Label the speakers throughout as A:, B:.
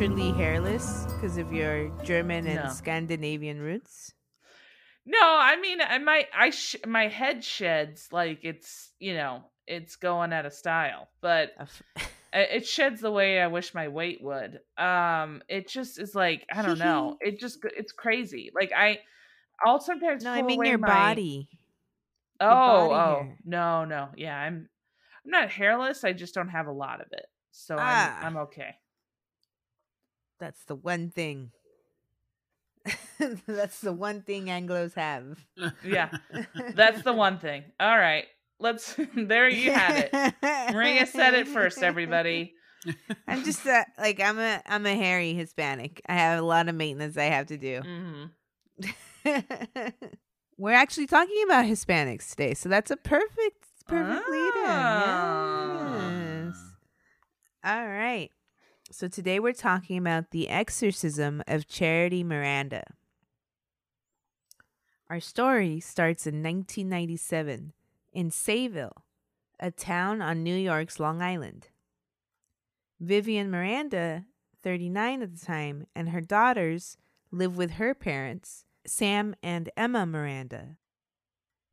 A: naturally hairless because of your German and
B: No.
A: Scandinavian roots?
B: No, I mean, I my I sh- my head sheds like it's you know it's going out of style, but it sheds the way I wish my weight would. Um, it just is like I don't know. It just it's crazy. Like I, I'll sometimes
A: no, I mean your
B: my-
A: body.
B: Oh,
A: body
B: oh,
A: hair.
B: no, no, yeah, I'm I'm not hairless. I just don't have a lot of it, so
A: Ah.
B: I'm I'm okay.
A: That's the one thing. That's the one thing Anglos have.
B: Yeah, That's the one thing. All right, let's. there you have it. Maria said it first, everybody.
A: I'm just uh, like I'm a I'm a hairy Hispanic. I have a lot of maintenance I have to do.
B: hmm
A: We're actually talking about Hispanics today, so that's a perfect perfect lead in.
B: Ah.
A: Yes. All right. So today we're talking about the exorcism of Charity Miranda. Our story starts in 1997 in Sayville, a town on New York's Long Island. Vivian Miranda, 39 at the time, and her daughters live with her parents, Sam and Emma Miranda.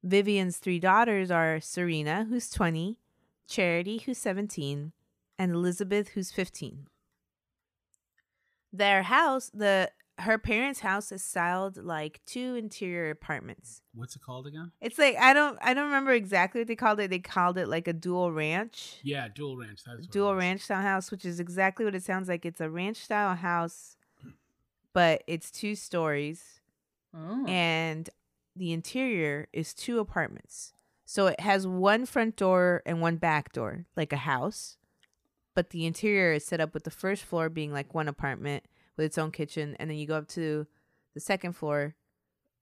A: Vivian's three daughters are Serena, who's 20, Charity, who's 17, and Elizabeth, who's 15. Their house, the her parents' house is styled like two interior apartments.
C: What's it called again?
A: It's like I don't I don't remember exactly what they called it. They called it like a dual ranch.
C: Yeah, dual ranch. That's what
A: dual ranch style house, which is exactly what it sounds like. It's a ranch style house, but it's two stories
B: Oh.
A: and the interior is two apartments. So it has one front door and one back door, like a house. But the interior is set up with the first floor being like one apartment with its own kitchen, and then you go up to the second floor,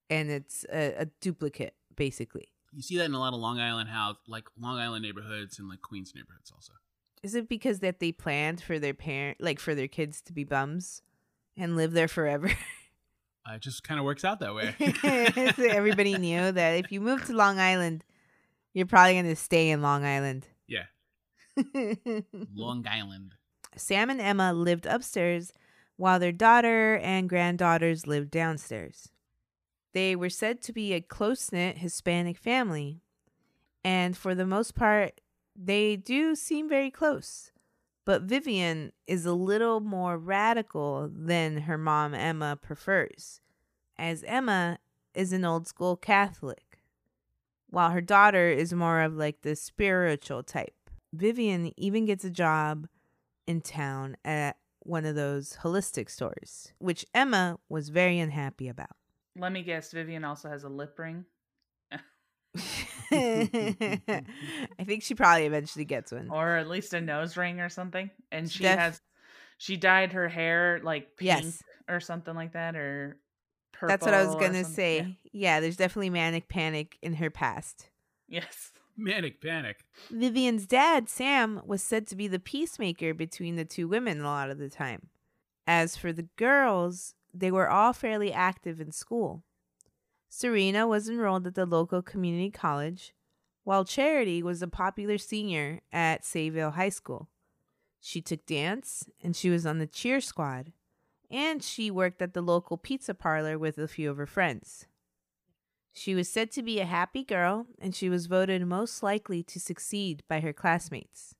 A: and it's a, a duplicate basically.
C: You see that in a lot of Long Island house, like Long Island neighborhoods and like Queens neighborhoods also.
A: Is it because that they planned for their parent, like for their kids to be bums and live there forever?
C: Uh, it just kind of works out that way.
A: So Everybody knew that if you move to Long Island, you're probably going to stay in Long Island.
C: Long Island.
A: Sam and Emma lived upstairs while their daughter and granddaughters lived downstairs. They were said to be a close knit Hispanic family, and for the most part, they do seem very close. But Vivian is a little more radical than her mom Emma prefers, as Emma is an old school Catholic, while her daughter is more of like the spiritual type. Vivian even gets a job in town at one of those holistic stores, which Emma was very unhappy about.
B: Let me guess. Vivian also has a lip ring.
A: I think she probably eventually gets one.
B: or at least a nose ring or something. And she
A: Def-
B: has, she dyed her hair like pink
A: Yes.
B: or something like that, or purple.
A: That's what I was going to say.
B: Yeah.
A: Yeah. there's definitely manic panic in her past.
B: Yes.
C: Manic panic.
A: Vivian's dad, Sam, was said to be the peacemaker between the two women a lot of the time. As for the girls, they were all fairly active in school. Serena was enrolled at the local community college, while Charity was a popular senior at Sayville High School. She took dance and she was on the cheer squad, and she worked at the local pizza parlor with a few of her friends. She was said to be a happy girl, and she was voted most likely to succeed by her classmates.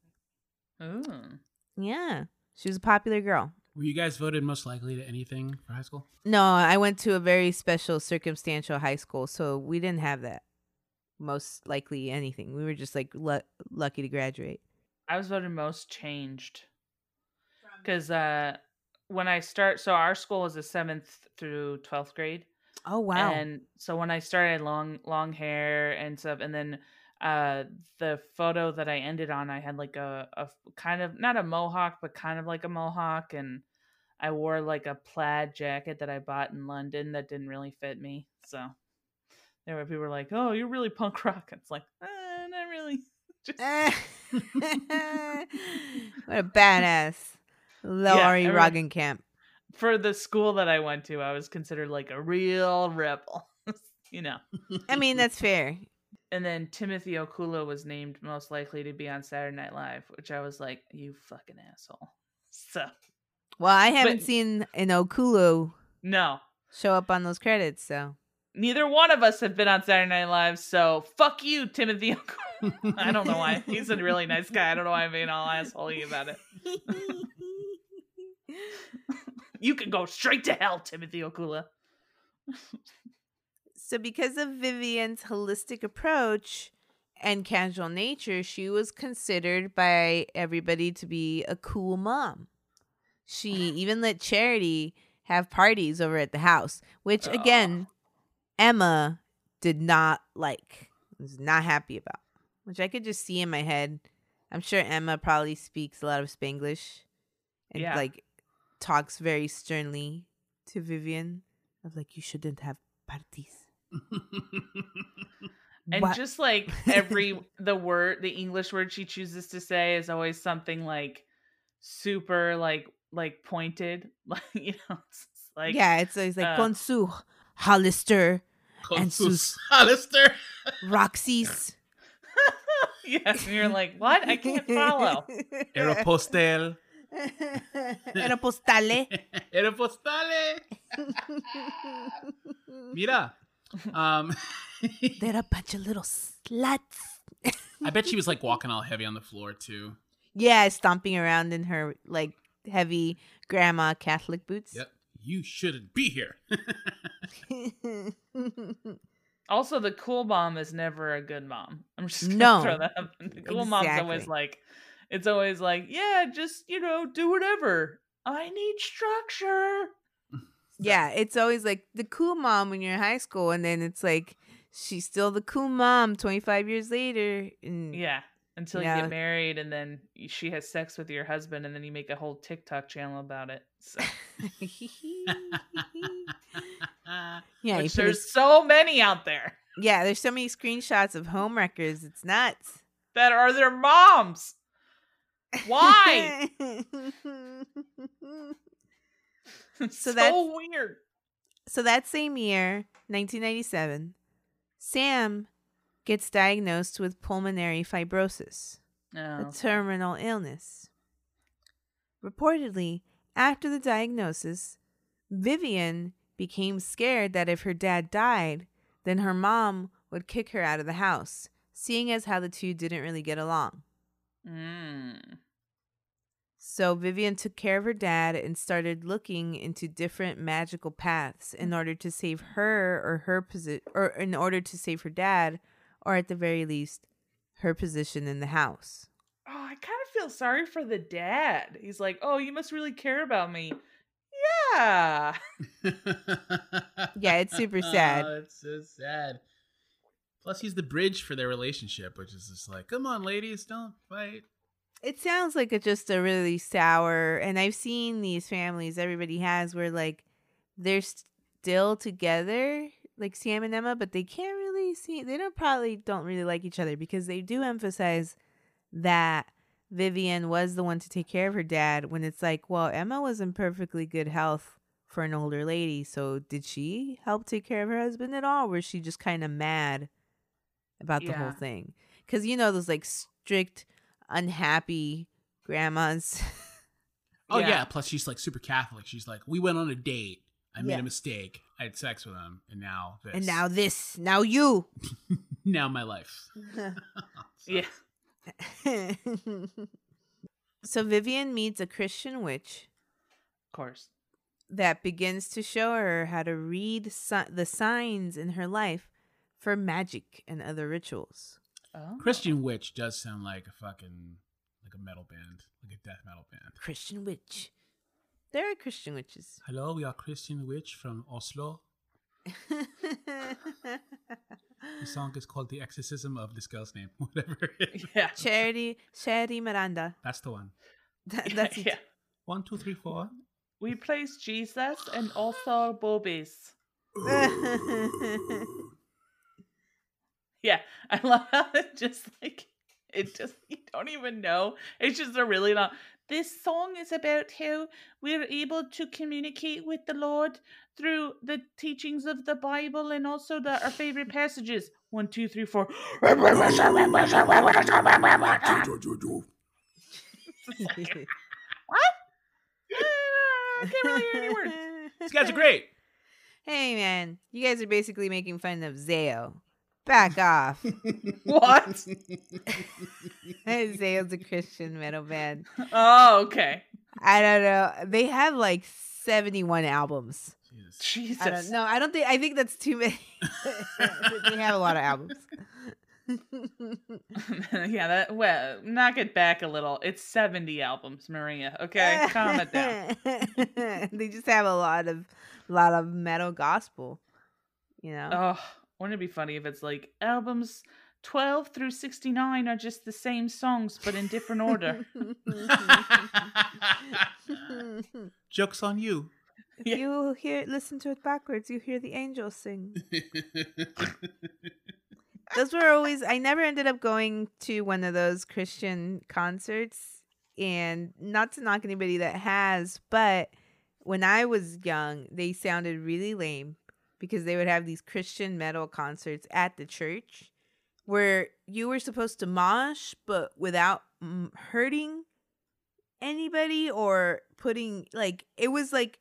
B: Ooh.
A: Yeah, she was a popular girl.
C: Were you guys voted most likely to anything for high school?
A: No, I went to a very special circumstantial high school, so we didn't have that. Most likely anything. We were just like lu- lucky to graduate.
B: I was voted most changed because uh, when I start, so our school is a seventh through twelfth grade,
A: Oh wow!
B: and so when I started, long long hair and stuff, and then uh, the photo that I ended on, I had like a kind of not a mohawk, but kind of like a mohawk, and I wore like a plaid jacket that I bought in London that didn't really fit me, so. There were people were like, "Oh, you're really punk rock." It's like, uh, not really. Just
A: what a badass, Lauri
B: everyone-
A: Roggenkamp.
B: For the school that I went to, I was considered like a real rebel, you know.
A: I mean, that's fair.
B: And then Timothy Okula was named most likely to be on Saturday Night Live, which I was like, you fucking asshole. So
A: Well, I haven't
B: But-
A: seen an Okula
B: No,
A: show up on those credits, so
B: neither one of us have been on Saturday Night Live, so fuck you, Timothy. I don't know why. He's a really nice guy. I don't know why I'm being all assholey about it. You can go straight to hell, Timothy Okula.
A: So, because of Vivian's holistic approach and casual nature, she was considered by everybody to be a cool mom. She even let Charity have parties over at the house, which again, Emma did not like, was not happy about, which I could just see in my head. I'm sure Emma probably speaks a lot of Spanglish and
B: Yeah.
A: like talks very sternly to Vivian of like, you shouldn't have parties.
B: And
A: What-
B: just like every the word, the English word she chooses to say is always something like super like like pointed. Like you know, it's like
A: yeah, it's always like
B: uh,
A: Consu, Hollister, And
C: Consus
A: Sus-
C: Alistair.
A: Roxy's.
B: yeah, and you're like, what? I can't follow.
C: Aeropostale.
A: Aeropostale.
C: Aeropostale. Mira. Um,
A: They're a bunch of little sluts.
C: I bet she was like walking all heavy on the floor too.
A: Yeah, stomping around in her like heavy grandma Catholic boots.
C: Yep. You shouldn't be here.
B: Also, the cool mom is never a good mom. I'm just gonna
A: No.
B: throw that up. The cool mom's always like, it's always like, yeah, just you know, do whatever. I need structure.
A: yeah, it's always like the cool mom when you're in high school, and then it's like she's still the cool mom 25 years later. And
B: Yeah, until you get married, and then she has sex with your husband, and then you make a whole TikTok channel about it. So,
A: yeah,
B: which
A: put a
B: there's so many out there
A: Yeah, there's so many screenshots of home wreckers. It's nuts.
B: that are their moms. Why?
A: So
B: so,
A: that's-
B: weird.
A: so that same year, 1997, Sam gets diagnosed with pulmonary fibrosis,
B: No.
A: a oh. terminal illness. Reportedly, after the diagnosis, Vivian became scared that if her dad died, then her mom would kick her out of the house, seeing as how the two didn't really get along.
B: Mm.
A: So Vivian took care of her dad and started looking into different magical paths in order to save her or her position or in order to save her dad or at the very least her position in the house.
B: Oh, I kind of feel sorry for the dad. He's like, "Oh, you must really care about me." Yeah.
A: Yeah, it's super sad.
C: Oh, it's so sad. Plus, he's the bridge for their relationship, which is just like, come on, ladies, don't fight.
A: It sounds like it's just a really sour and I've seen these families everybody has where like they're still together like Sam and Emma but they can't really see they don't probably don't really like each other because they do emphasize that Vivian was the one to take care of her dad when it's like well Emma was in perfectly good health for an older lady so did she help take care of her husband at all or was she just kind of mad about the whole thing cuz you know those like strict unhappy grandmas
C: Oh, yeah.
B: Yeah.
C: Plus, she's like super Catholic. She's like, we went on a date. I made
A: Yeah.
C: a mistake. I had sex with him. And now this.
A: and now this now you
C: now my life.
B: Yeah.
A: so Vivian meets a Christian witch
B: Of course.
A: that begins to show her how to read si- the signs in her life for magic and other rituals.
B: Oh.
C: Christian Witch does sound like a fucking, like a metal band, like a death metal band.
A: Christian witch. There are Christian witches.
C: Hello, we are Christian Witch from Oslo. The song is called The Exorcism of this girl's name. Whatever.
B: Yeah.
A: Charity Charity Miranda.
C: That's the one.
A: That- that's it.
B: yeah.
C: One, two, three, four.
B: We place Jesus and also boobies. Yeah, I love how it just like it just you don't even know. It's just a really long. This song is about how we're able to communicate with the Lord through the teachings of the Bible and also the, our favorite passages. One, two, three, four. what? I can't really hear any words.
C: These guys are great.
A: Hey man, you guys are basically making fun of Zao. Back off.
B: What?
A: Zao's a Christian metal band.
B: Oh, okay.
A: I don't know. They have like 71 albums.
C: Jesus.
B: Jesus.
A: I don't know. I don't think I think that's too many. they have a lot of albums.
B: yeah, that well, knock it back a little. It's 70 albums, Maria. Okay, calm it down.
A: they just have a lot of lot of metal gospel. You know.
B: Oh, wouldn't it be funny if it's like albums 12 through 69 are just the same songs but in different order?
C: Joke's on you.
B: Yeah.
A: You hear listen to it backwards. You hear the angels sing. those were always I never ended up going to one of those Christian concerts and not to knock anybody that has, but when I was young, they sounded really lame because they would have these Christian metal concerts at the church where you were supposed to mosh but without hurting anybody or putting like it was like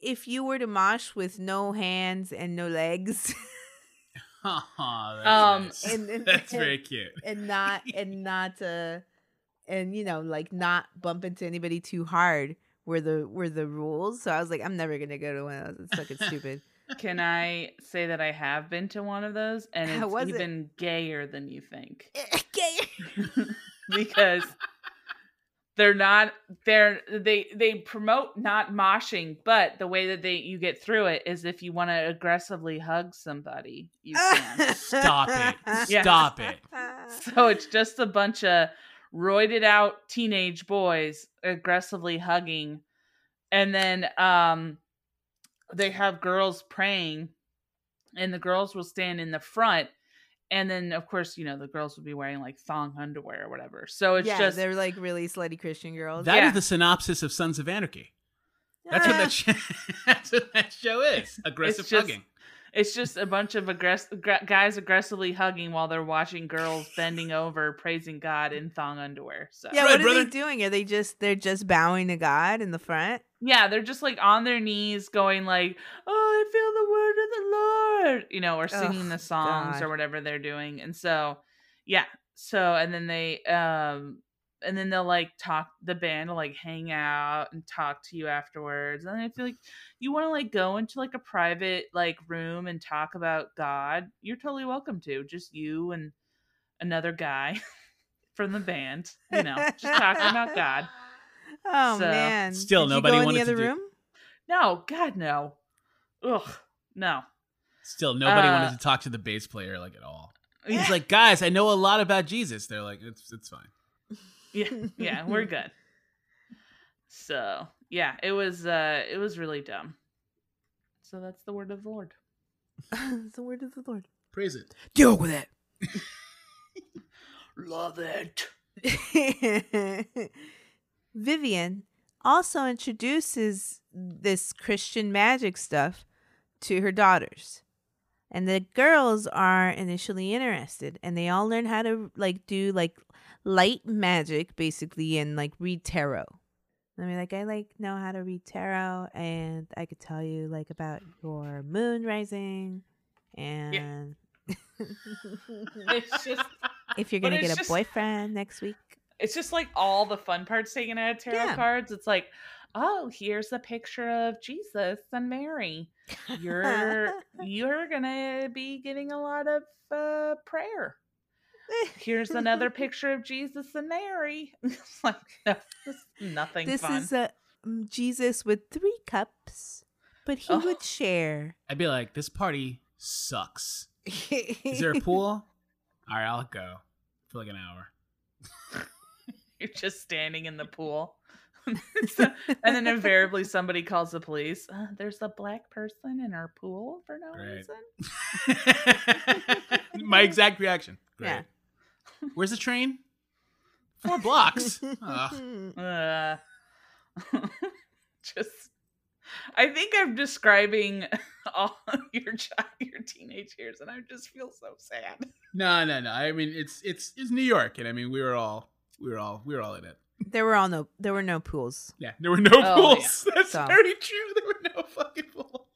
A: if you were to mosh with no hands and no legs
C: Aw, that's
B: Um,
C: nice.
A: and- and-
C: that's very cute.
A: and not and not uh and you know like not bump into anybody too hard were the were the rules so i was like i'm never gonna go to one of those it's fucking stupid
B: Can I say that I have been to one of those and
A: How
B: it's
A: was it?
B: even gayer than you think?
A: okay
B: because they're not they're they they promote not moshing but the way that they you get through it is if you want to aggressively hug somebody you can
C: Stop it.
B: Yeah.
C: Stop it.
B: so it's just a bunch of roided out teenage boys aggressively hugging and then um they have girls praying and the girls will stand in the front and then of course you know the girls will be wearing like thong underwear or whatever so it's
A: yeah
B: just
A: they're like really slutty christian girls
C: That is
B: Yeah.
C: the synopsis of Sons of Anarchy. That's what that show, that's what that show is. Aggressive
B: just-
C: hugging.
B: It's just a bunch of aggress- guys aggressively hugging while they're watching girls bending over praising God in thong underwear. So
A: yeah
C: Right,
A: what are
C: brother.
A: they doing are they just they're just bowing to god in the front
B: yeah, they're just like on their knees going like, "Oh, I feel the word of the Lord," you know, or singing
A: Ugh,
B: the songs
A: God.
B: or whatever they're doing. And so, yeah. So and then they um and then they'll like talk the band will like hang out and talk to you afterwards. And I feel like you want to like go into like a private like room and talk about God. You're totally welcome to. Just you and another guy from the band, you know, just talking about God.
A: oh
B: So-
A: man
C: Still,
A: Did
C: nobody
A: you go in
C: wanted
A: the
C: to
A: other
C: do-
A: room
B: No, God no. Ugh, no.
C: Still, nobody
B: Uh,
C: wanted to talk to the bass player like at all. He's like, guys, I know a lot about Jesus. They're like, it's it's fine.
B: Yeah, yeah, we're good. So yeah, it was uh it was really dumb. So that's the word of the Lord.
A: the word of the lord
C: Praise it.
A: deal with it
B: Love it.
A: Vivian also introduces this Christian magic stuff to her daughters. And the girls are initially interested and they all learn how to like do like light magic basically and like read tarot. I mean like I like know how to read tarot and I could tell you like about your moon rising and
B: It's just
A: if you're gonna get a
B: just-
A: boyfriend next week.
B: it's just like all the fun parts taken out of tarot
A: Yeah.
B: cards. It's like, oh, here's a picture of Jesus and Mary. You're you're gonna be getting a lot of uh prayer. Here's another picture of Jesus and Mary. Like no, it's nothing
A: this
B: fun.
A: is a mm, Jesus with three cups, but he
B: Oh.
A: would share.
C: I'd be like, this party sucks. Is there a pool? All right, I'll go for like an hour.
B: You're just standing in the pool. So- and then invariably somebody calls the police. Uh, there's a black person in our pool for no
C: Great.
B: reason.
C: My exact reaction. Great.
A: Yeah.
C: Where's the train? Four blocks.
B: Uh, just, I think I'm describing all your child, your teenage years, and I just feel so sad.
C: No, no, no. I mean, it's it's it's New York, and I mean, we were all we were all we were all in it.
A: There were all no there were no pools.
C: Yeah, there were no
B: Oh,
C: pools. That's
A: So-
C: very true. There were no fucking pools.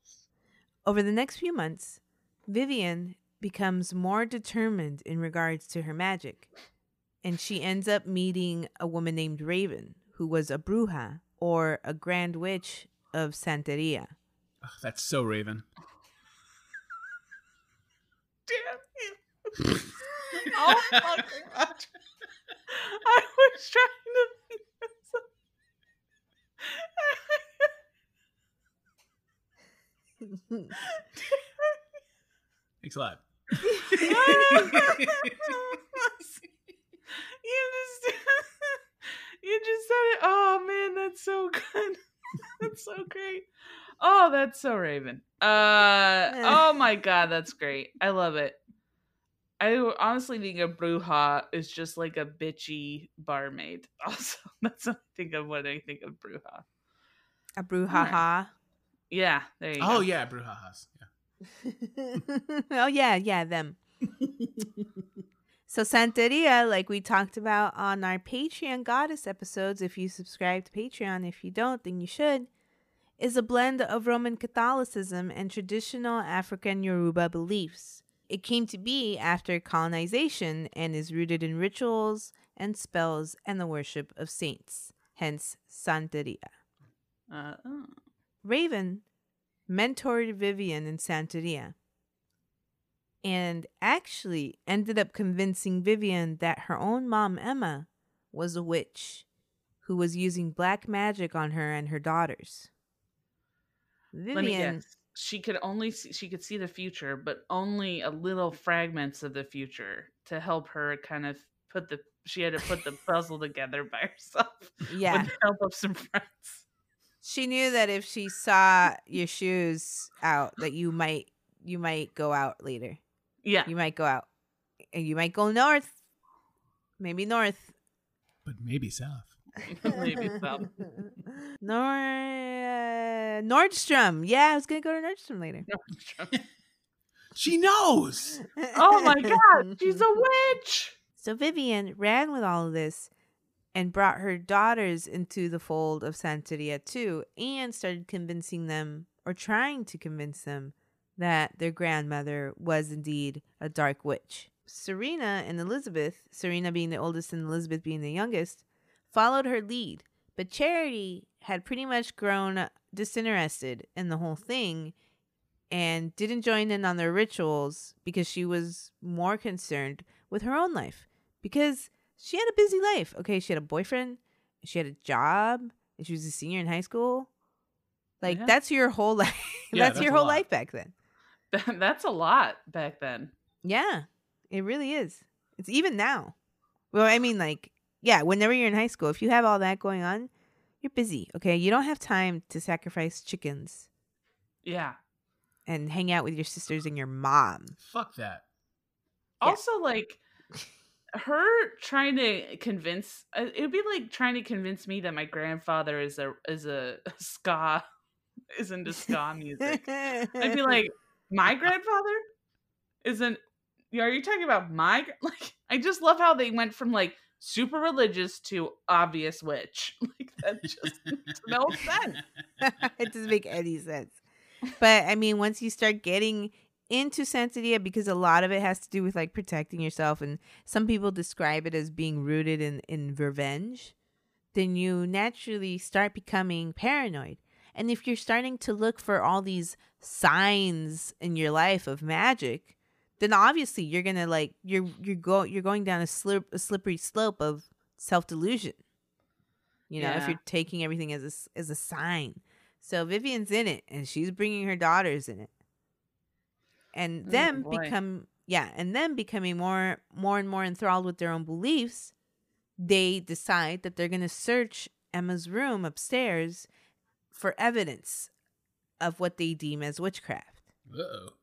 A: Over the next few months, Vivian becomes more determined in regards to her magic, and she ends up meeting a woman named Raven, who was a bruja or a grand witch of Santeria.
C: Oh, that's so Raven.
B: Damn you. oh fucking much. I was trying to think of something.
C: Thanks a lot.
B: you just you just said it. Oh man, that's so good. that's so great. Oh, that's so Raven. Uh oh my god, that's great. I love it. I honestly think a bruja is just like a bitchy barmaid. Also, that's what I think of when I think of bruja.
A: A bruja.
B: Yeah, there you
C: oh
B: go.
C: yeah, Brujas. Yeah.
A: oh yeah, yeah, them. So Santeria, like we talked about on our Patreon goddess episodes, if you subscribe to Patreon, if you don't, then you should, is a blend of Roman Catholicism and traditional African Yoruba beliefs. It came to be after colonization and is rooted in rituals and spells and the worship of saints, hence Santeria.
B: Uh, oh.
A: Raven mentored Vivian in Santeria and actually ended up convincing Vivian that her own mom, Emma, was a witch who was using black magic on her and her daughters. Vivian,
B: Let me guess. She could only see, she could see the future, but only a little fragments of the future to help her kind of put the. She had to put the puzzle together by herself
A: yeah,
B: with the help of some friends.
A: she knew that if she saw your shoes out, that you might you might go out later.
B: Yeah,
A: You might go out, and you might go north, maybe north,
C: But maybe south.
B: maybe so.
A: Nor uh, Nordstrom. Yeah, I was gonna go to Nordstrom later.
C: She knows.
B: oh my god, she's a witch.
A: So Vivian ran with all of this and brought her daughters into the fold of Santeria too, and started convincing them, or trying to convince them, that their grandmother was indeed a dark witch. Serena and Elizabeth, Serena being the oldest and Elizabeth being the youngest, followed her lead, but Charity had pretty much grown disinterested in the whole thing and didn't join in on their rituals because she was more concerned with her own life because she had a busy life. Okay, she had a boyfriend, she had a job, and she was a senior in high school. Like
B: Yeah.
A: that's your whole life.
C: Yeah,
A: that's,
C: that's
A: your whole
C: lot.
A: life back then.
B: That's a lot back then.
A: Yeah, it really is. It's even now. Well, I mean, like, yeah, whenever you're in high school, if you have all that going on, you're busy. Okay, you don't have time to sacrifice chickens
B: Yeah.
A: and hang out with your sisters and your mom.
C: Fuck that.
A: Yeah.
B: Also, like her trying to convince uh, it would be like trying to convince me that my grandfather is a is a ska is into ska music. I'd be like, my grandfather isn't. Are you talking about my like? I just love how they went from like super religious to obvious witch. Like that just makes no sense.
A: it doesn't make any sense. But I mean, once you start getting into Santeria, because a lot of it has to do with like protecting yourself, and some people describe it as being rooted in, in revenge, then you naturally start becoming paranoid. And if you're starting to look for all these signs in your life of magic, then obviously you're gonna like you're you're go you're going down a slip a slippery slope of self delusion. You know, if you're taking everything as a s- as a sign. So Vivian's in it, and she's bringing her daughters in it, and
B: Oh,
A: them
B: boy.
A: become yeah, and them becoming more more and more enthralled with their own beliefs. They decide that they're gonna search Emma's room upstairs for evidence of what they deem as witchcraft.
C: Uh-oh.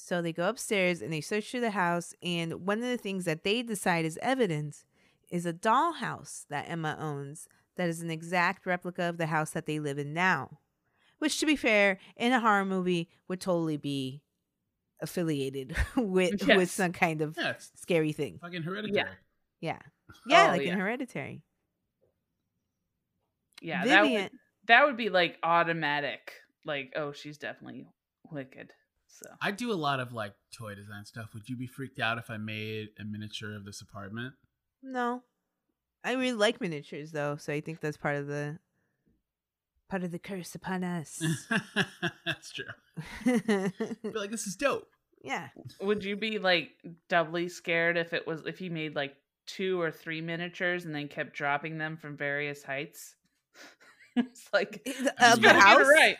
A: So they go upstairs and they search through the house. And one of the things that they decide is evidence is a dollhouse that Emma owns that is an exact replica of the house that they live in now. Which, to be fair, in a horror movie would totally be affiliated with mm,
B: with
A: some kind of
C: Yeah,
A: scary thing.
C: fucking hereditary.
A: Yeah. Yeah,
B: Oh,
A: like
B: yeah.
A: in Hereditary.
B: Yeah, that would that would be like automatic. Like, oh, she's definitely wicked. So
C: I do a lot of like toy design stuff. Would you be freaked out if I made a miniature of this apartment?
A: No, I really like miniatures though, so I think that's part of the part of the curse upon us.
C: That's true. I feel like this is dope.
A: yeah.
B: would you be like doubly scared if it was if you made like two or three miniatures and then kept dropping them from various heights? it's like
A: Of
B: just
A: the house.
B: right.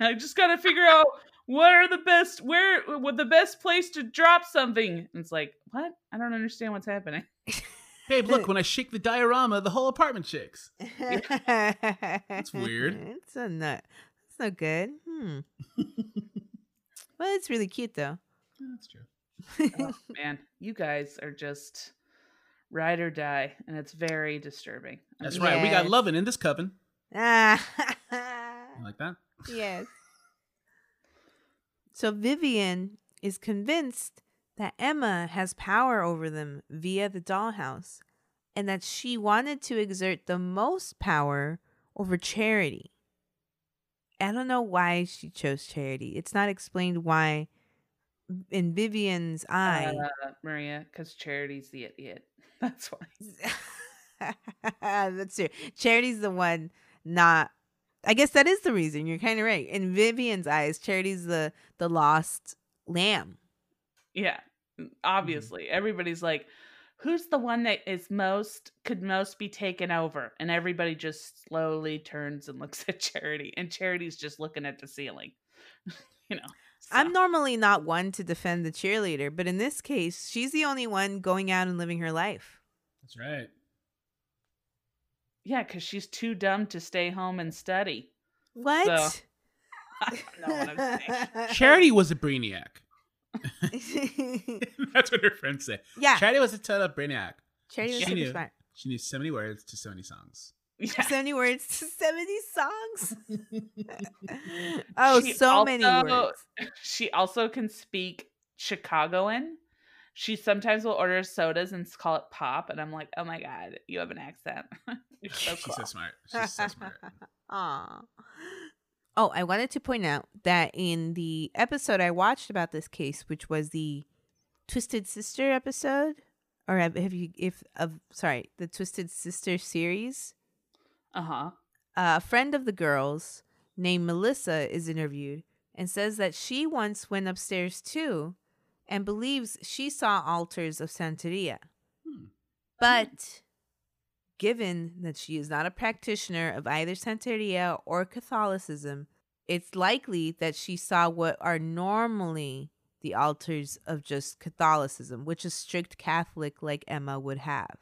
B: I just gotta figure out what are the best where what the best place to drop something. And it's like, what? I don't understand what's happening.
C: Babe, look, when I shake the diorama, the whole apartment shakes.
A: That's
C: weird.
A: It's a nut. It's not good. Hmm. well, it's really cute though.
C: Yeah, that's true.
B: Oh, man, you guys are just ride or die, and it's very disturbing.
C: That's
B: just-
C: right. We got loving in this coven.
A: Ah.
C: Like that?
A: yes. So Vivian is convinced that Emma has power over them via the dollhouse and that she wanted to exert the most power over Charity. I don't know why she chose Charity. It's not explained why in Vivian's eye.
B: Uh, Maria, because Charity's the idiot. That's why.
A: That's true. Charity's the one not I guess that is the reason. You're kind of right. In Vivian's eyes, Charity's the the lost lamb.
B: Yeah,
C: Mm-hmm.
B: obviously, everybody's like, "Who's the one that is most could most be taken over?" And everybody just slowly turns and looks at Charity, and Charity's just looking at the ceiling. you know,
A: I'm normally not one to defend the cheerleader, but in this case, she's the only one going out and living her life.
C: That's right.
B: Yeah, because she's too dumb to stay home and study.
A: What?
B: So- I don't know what I'm saying.
C: Charity was a brainiac. That's what her friends say.
A: yeah,
C: Charity was a total brainiac.
A: Charity was
C: She
A: super
C: knew.
A: smart.
C: She knew so many words to so many songs.
B: Yeah.
A: 70 words to 70 songs. oh,
B: She
A: so many words.
B: She also can speak Chicagoan. She sometimes will order sodas and call it pop, and I'm like, oh my god, you have an accent. You're so
C: She's
B: cool.
C: so smart. She's so smart.
A: Aw. Oh, I wanted to point out that in the episode I watched about this case, which was the Twisted Sister episode, or have, have you, if of sorry, the Twisted Sister series,
B: Uh huh.
A: a friend of the girls named Melissa is interviewed and says that she once went upstairs too, and believes she saw altars of Santeria.
C: Hmm.
A: But given that she is not a practitioner of either Santeria or Catholicism, it's likely that she saw what are normally the altars of just Catholicism, which a strict Catholic like Emma would have.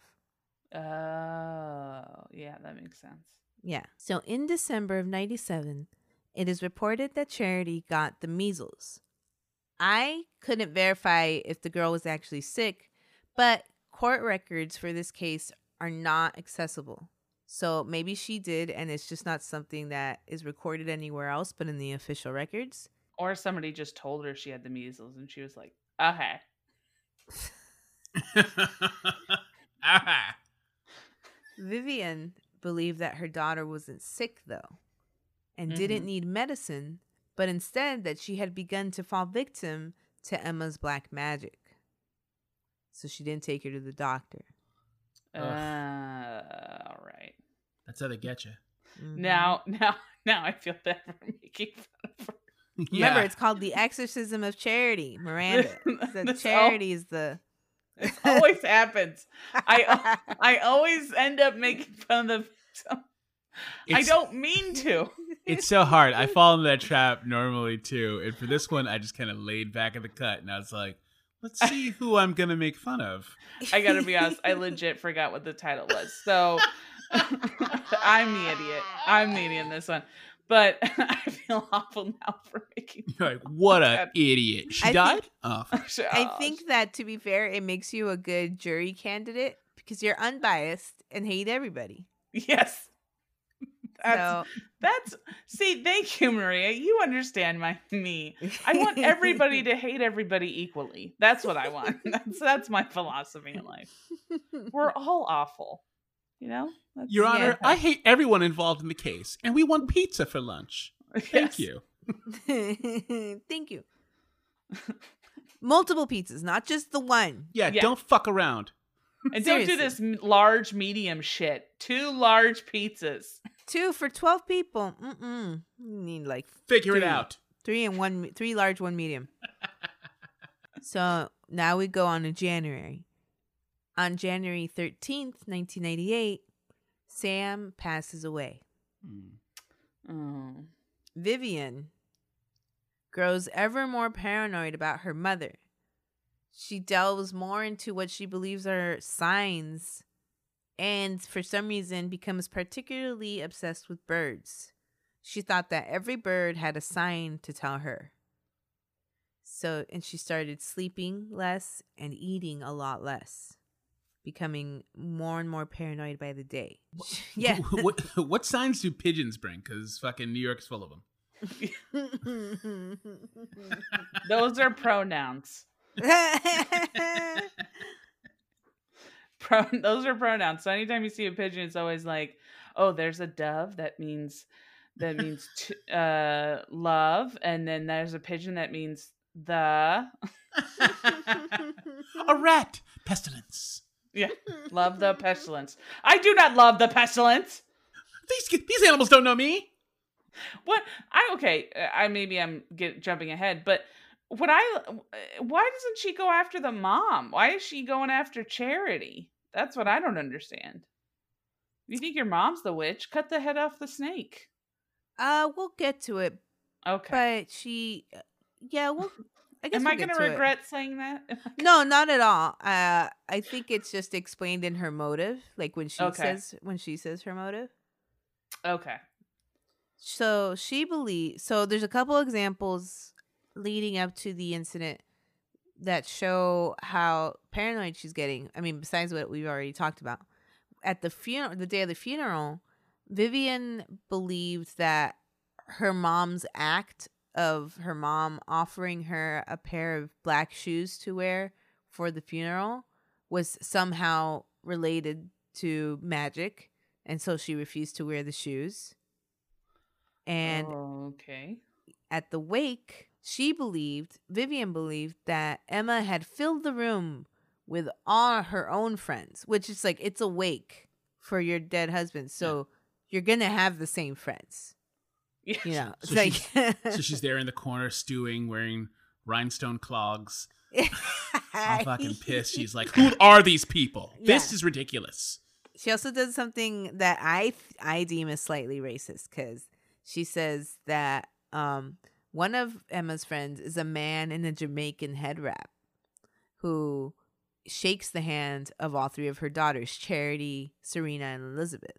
B: Oh, yeah, that makes sense.
A: Yeah. So in December of 97, it is reported that Charity got the measles. I couldn't verify if the girl was actually sick, but court records for this case are not accessible. So maybe she did, and it's just not something that is recorded anywhere else but in the official records.
B: Or somebody just told her she had the measles, and she was like, okay.
C: ah.
A: Vivian believed that her daughter wasn't sick, though, and didn't
B: Mhm.
A: need medicine, but instead that she had begun to fall victim to Emma's black magic. So she didn't take her to the doctor.
B: Uh, all right.
C: That's how they get you.
A: Mhm.
B: Now, now, now I feel bad for making fun of her.
A: remember, it's called the Exorcism of Charity, Miranda. The charity is the.
B: It always happens. I I always end up making fun of the victim. I don't mean to.
C: It's so hard. I fall into that trap normally too. And for this one, I just kind of laid back at the cut and I was like, let's see who I'm going to make fun of.
B: I gotta be honest. I legit forgot what the title was. So I'm the idiot. I'm the idiot in this one. But I feel awful now for making.
C: You're like, what a idiot. She
A: I
C: died?
A: think-
C: oh,
A: I think that to be fair, it makes you a good jury candidate because you're unbiased and hate everybody.
B: yes. That's
A: So
B: that's see. Thank you, Maria. You understand my me. I want everybody to hate everybody equally. That's what I want. That's that's my philosophy in life. We're all awful. You know, That's-
C: Your Honor,
A: Yeah.
C: I hate everyone involved in the case, and we want pizza for lunch. Thank
B: Yes.
C: you.
A: Thank you. Multiple pizzas, not just the one.
C: Yeah,
B: Yeah.
C: don't fuck around.
B: And don't do this large, medium shit. Two large pizzas.
A: Two for twelve people. Mm-mm. You need like
C: Figure it out.
A: three and one, three large, one medium. so now we go on to January. On January thirteenth, nineteen eighty-eight, Sam passes away.
C: Hmm.
B: Oh.
A: Vivian grows ever more paranoid about her mother. She delves more into what she believes are signs and, for some reason, becomes particularly obsessed with birds. She thought that every bird had a sign to tell her. So, and she started sleeping less and eating a lot less, becoming more and more paranoid by the day. Yeah.
C: what, what signs do pigeons bring? Because fucking New York's full of them.
B: Those are pronouns. Pro- those are pronouns. So anytime you see a pigeon, it's always like, oh, there's a dove. That means that means t- uh, love, and then there's a pigeon that means the
C: A rat. Pestilence.
B: yeah love the pestilence. I do not love the pestilence.
C: These these animals don't know me.
B: What I okay, I maybe I'm get jumping ahead, but what I why doesn't she go after the mom? Why is she going after Charity? That's what I don't understand. You think your mom's the witch? Cut the head off the snake.
A: uh, we'll get to it,
B: Okay.
A: but she, yeah, well, I guess
B: Am
A: we'll
B: I going
A: to
B: to
A: it.
B: regret saying that?
A: No, not at all. Uh, I think it's just explained in her motive, like when she
B: Okay.
A: says when she says her motive.
B: okay.
A: So she believes. So there's a couple examples leading up to the incident that show how paranoid she's getting. I mean, besides what we've already talked about. At the funeral, the day of the funeral, Vivian believed that her mom's act of her mom offering her a pair of black shoes to wear for the funeral was somehow related to magic, and so she refused to wear the shoes. And
B: Oh, okay.
A: at the wake, she believed, Vivian believed that Emma had filled the room with all her own friends, which is like it's a wake for your dead husband. So you're going to have the same friends.
B: Yeah.
A: You know,
C: So
A: like
C: So she's there in the corner stewing, wearing rhinestone clogs. I'm fucking pissed. She's like, "Who are these people? This is ridiculous."
A: She also does something that I I deem as slightly racist because she says that um one of Emma's friends is a man in a Jamaican head wrap who shakes the hand of all three of her daughters, Charity, Serena, and Elizabeth.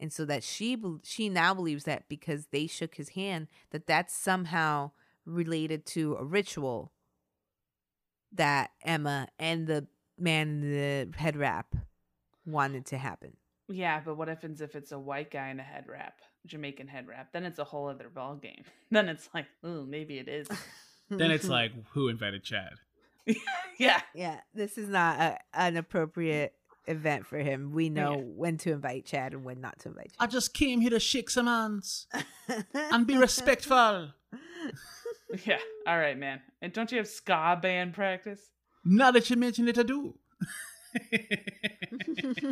A: And so that she she now believes that because they shook his hand that that's somehow related to a ritual that Emma and the man in the head wrap wanted to happen.
B: Yeah, but what happens if it's a white guy in a head wrap, Jamaican head wrap? Then it's a whole other ball game. Then it's like, oh, maybe it is.
C: Then it's like, "Who invited Chad?"
B: yeah.
A: yeah, this is not a, an appropriate event for him. We know
B: Yeah.
A: when to invite Chad and when not to invite Chad.
C: I just came here to shake some hands and be respectful.
B: Yeah. All right, man. And don't you have ska band practice?
C: Now that you mention it, I do.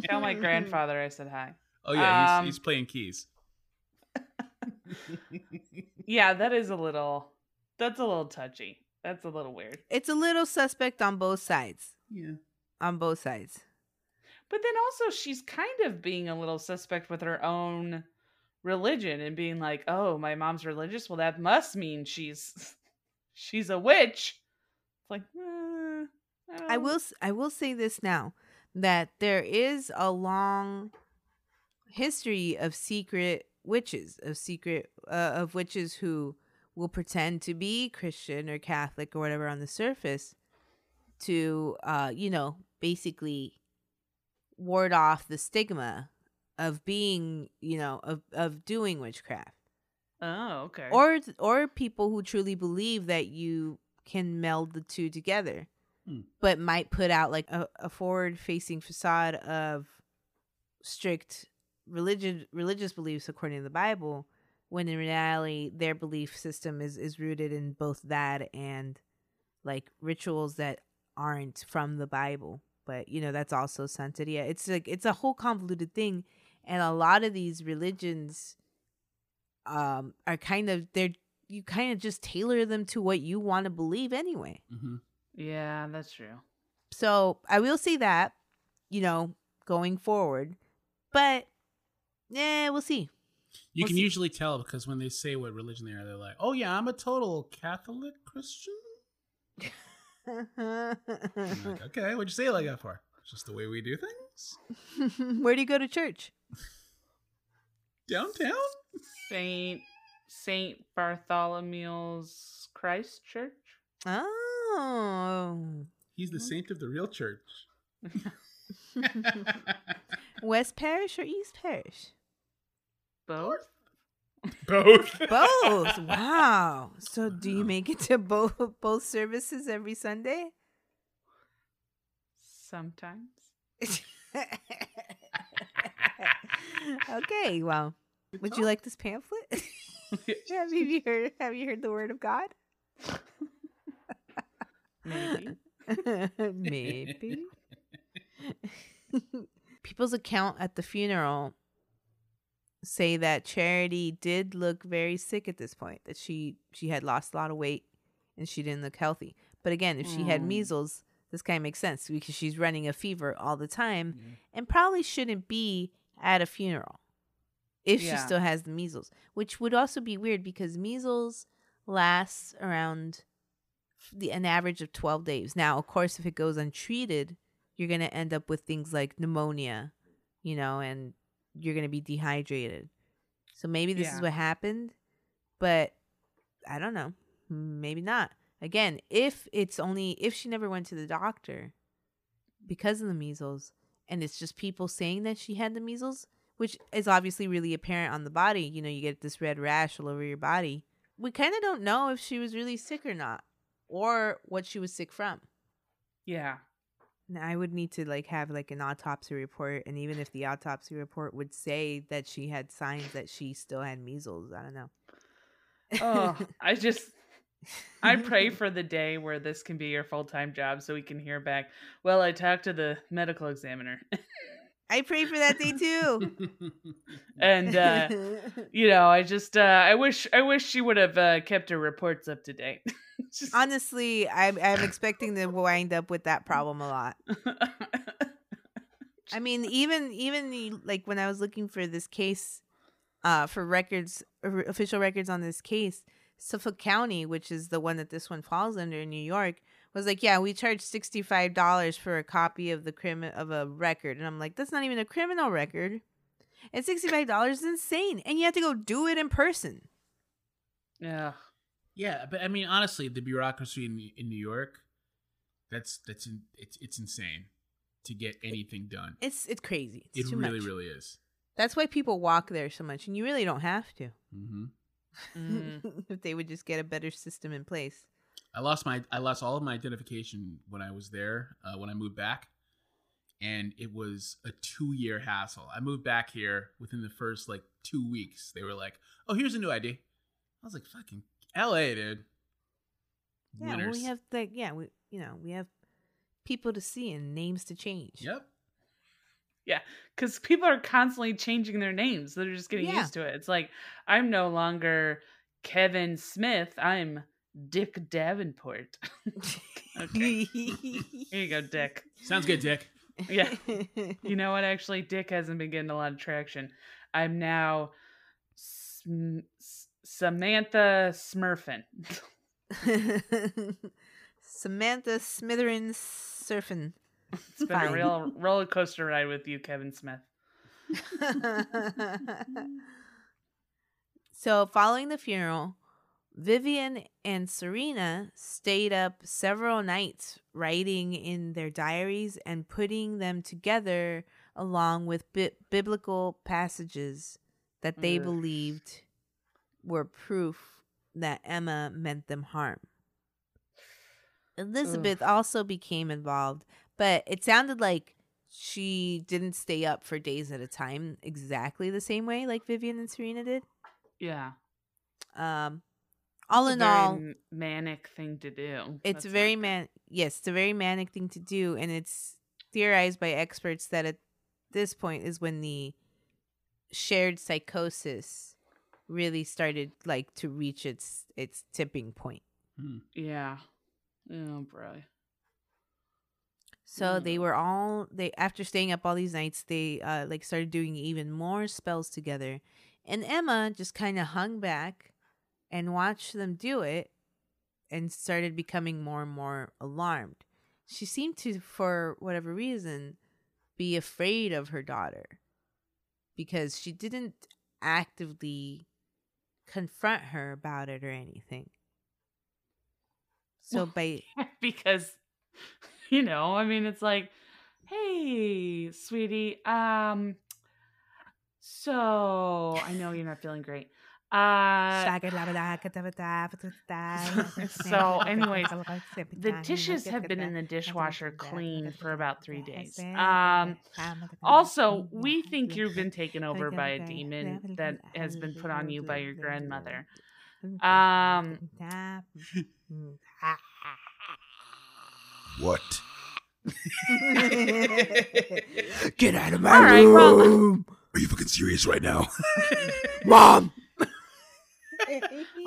B: Tell my grandfather I said hi.
C: Oh yeah,
B: Um,
C: he's, he's playing keys.
B: Yeah, that is a little. That's a little touchy. That's a little weird.
A: It's a little suspect on both sides.
C: Yeah.
A: On both sides.
B: But then also, she's kind of being a little suspect with her own religion and being like, "Oh, my mom's religious. Well, that must mean she's she's a witch." It's like, eh, I,
A: I will s- I will say this now that there is a long history of secret witches, of secret uh, of witches who will pretend to be Christian or Catholic or whatever on the surface to uh you know, basically ward off the stigma of being, you know, of of doing witchcraft
B: Oh, okay.
A: or or people who truly believe that you can meld the two together
C: Hmm.
A: but might put out like a, a forward facing facade of strict religion religious beliefs according to the Bible, when in reality their belief system is is rooted in both that and like rituals that aren't from the Bible. But you know that's also Santeria. It's like it's a whole convoluted thing, and a lot of these religions um are kind of they're you kind of just tailor them to what you want to believe anyway.
C: hmm
B: Yeah, that's true.
A: So I will say that, you know, going forward. But yeah, we'll see.
C: You
A: We'll
C: can
A: see.
C: usually tell because when they say what religion they are, they're like, "Oh yeah, I'm a total Catholic Christian." Like, okay, what'd you say like that for? It's just the way we do things
A: Where do you go to church?
C: downtown.
B: Saint Saint Bartholomew's Christ Church.
A: Oh.
C: He's the mm. saint of the real church.
A: West Parish or East Parish?
B: Both.
C: Both.
A: Both. wow. So do you make it to both both services every Sunday?
B: Sometimes.
A: okay, well. Would you like this pamphlet? have you heard have you heard the word of God?
B: Maybe.
A: Maybe. People's account at the funeral say that Charity did look very sick at this point. That she she had lost a lot of weight and she didn't look healthy. But again, if she had
B: Mm.
A: measles, this kind of makes sense because she's running a fever all the time
C: Yeah.
A: and probably shouldn't be at a funeral if she still has the measles, which would also be weird because measles lasts around the an average of 12 days. Now, of course, if it goes untreated, you're going to end up with things like pneumonia, you know, and you're going to be dehydrated. So maybe this is what happened, but I don't know. Maybe not. Again, if it's only if she never went to the doctor because of the measles and it's just people saying that she had the measles, which is obviously really apparent on the body, you know, you get this red rash all over your body. We kind of don't know if she was really sick or not or what she was sick from.
B: Yeah.
A: I would need to like have like an autopsy report, and even if the autopsy report would say that she had signs that she still had measles, I don't know.
B: Oh, I just I pray for the day where this can be your full time job so we can hear back. Well, I talked to the medical examiner.
A: I pray for that day too.
B: and uh you know, I just uh I wish I wish she would have uh, kept her reports up to date. Just-
A: Honestly, I'm I'm expecting to wind up with that problem a lot. I mean, even even the, like when I was looking for this case, uh, for records, official records on this case, Suffolk County, which is the one that this one falls under in New York, was like, yeah, we charge sixty five dollars for a copy of the crim of a record, and I'm like, that's not even a criminal record, and sixty five dollars is insane, and you have to go do it in person.
B: yeah.
C: Yeah, but I mean, honestly, the bureaucracy in in New York, that's that's in, it's it's insane to get anything done.
A: It's it's crazy. It's
C: It
A: too
C: really,
A: much.
C: really is.
A: That's why people walk there so much, and you really don't have to.
C: hmm
B: Mm.
A: if they would just get a better system in place.
C: I lost my I lost all of my identification when I was there uh, when I moved back, and it was a two year hassle. I moved back here within the first like two weeks. They were like, "Oh, here's a new ID." I was like, "Fucking L.A., dude."
A: Yeah, well, we have like yeah, we you know we have people to see and names to change.
C: Yep.
B: Yeah, because people are constantly changing their names. They're just getting
A: Yeah.
B: used to it. It's like I'm no longer Kevin Smith. I'm Dick Davenport. okay, here you go, Dick.
C: Sounds good, Dick.
B: Yeah. You know what? Actually, Dick hasn't been getting a lot of traction. I'm now Sm- S- Samantha Smurfin.
A: Samantha Smitherin surfing.
B: It's been
A: Fine.
B: a real roller coaster ride with you, Kevin Smith.
A: so, following the funeral, Vivian and Serena stayed up several nights writing in their diaries and putting them together along with bi- biblical passages that they
B: Ugh.
A: believed were proof that Emma meant them harm. Elizabeth also became involved, but it sounded like she didn't stay up for days at a time exactly the same way like Vivian and Serena did.
B: Yeah.
A: Um, all
B: It's a
A: in
B: very
A: all,
B: manic thing to do.
A: it's a
B: That's
A: very man. Yes, it's a very manic thing to do, and it's theorized by experts that at this point is when the shared psychosis really started like to reach its its tipping point.
C: Hmm.
B: Yeah. Oh, bro.
A: So they
B: Mm.
A: were all they after staying up all these nights, they uh like started doing even more spells together. And Emma just kind of hung back and watched them do it and started becoming more and more alarmed. She seemed to for whatever reason be afraid of her daughter because she didn't actively confront her about it or anything. So
B: Well,
A: by
B: because you know, I mean it's like, hey, sweetie, um so I know you're not feeling great. Uh
A: so
B: anyways, the dishes have been in the dishwasher clean for about three days. Um also, we think you've been taken over by a demon that has been put on you by your grandmother. Um
D: What? Get out of my
B: All right, well-
D: room! Are you fucking serious right now? Mom!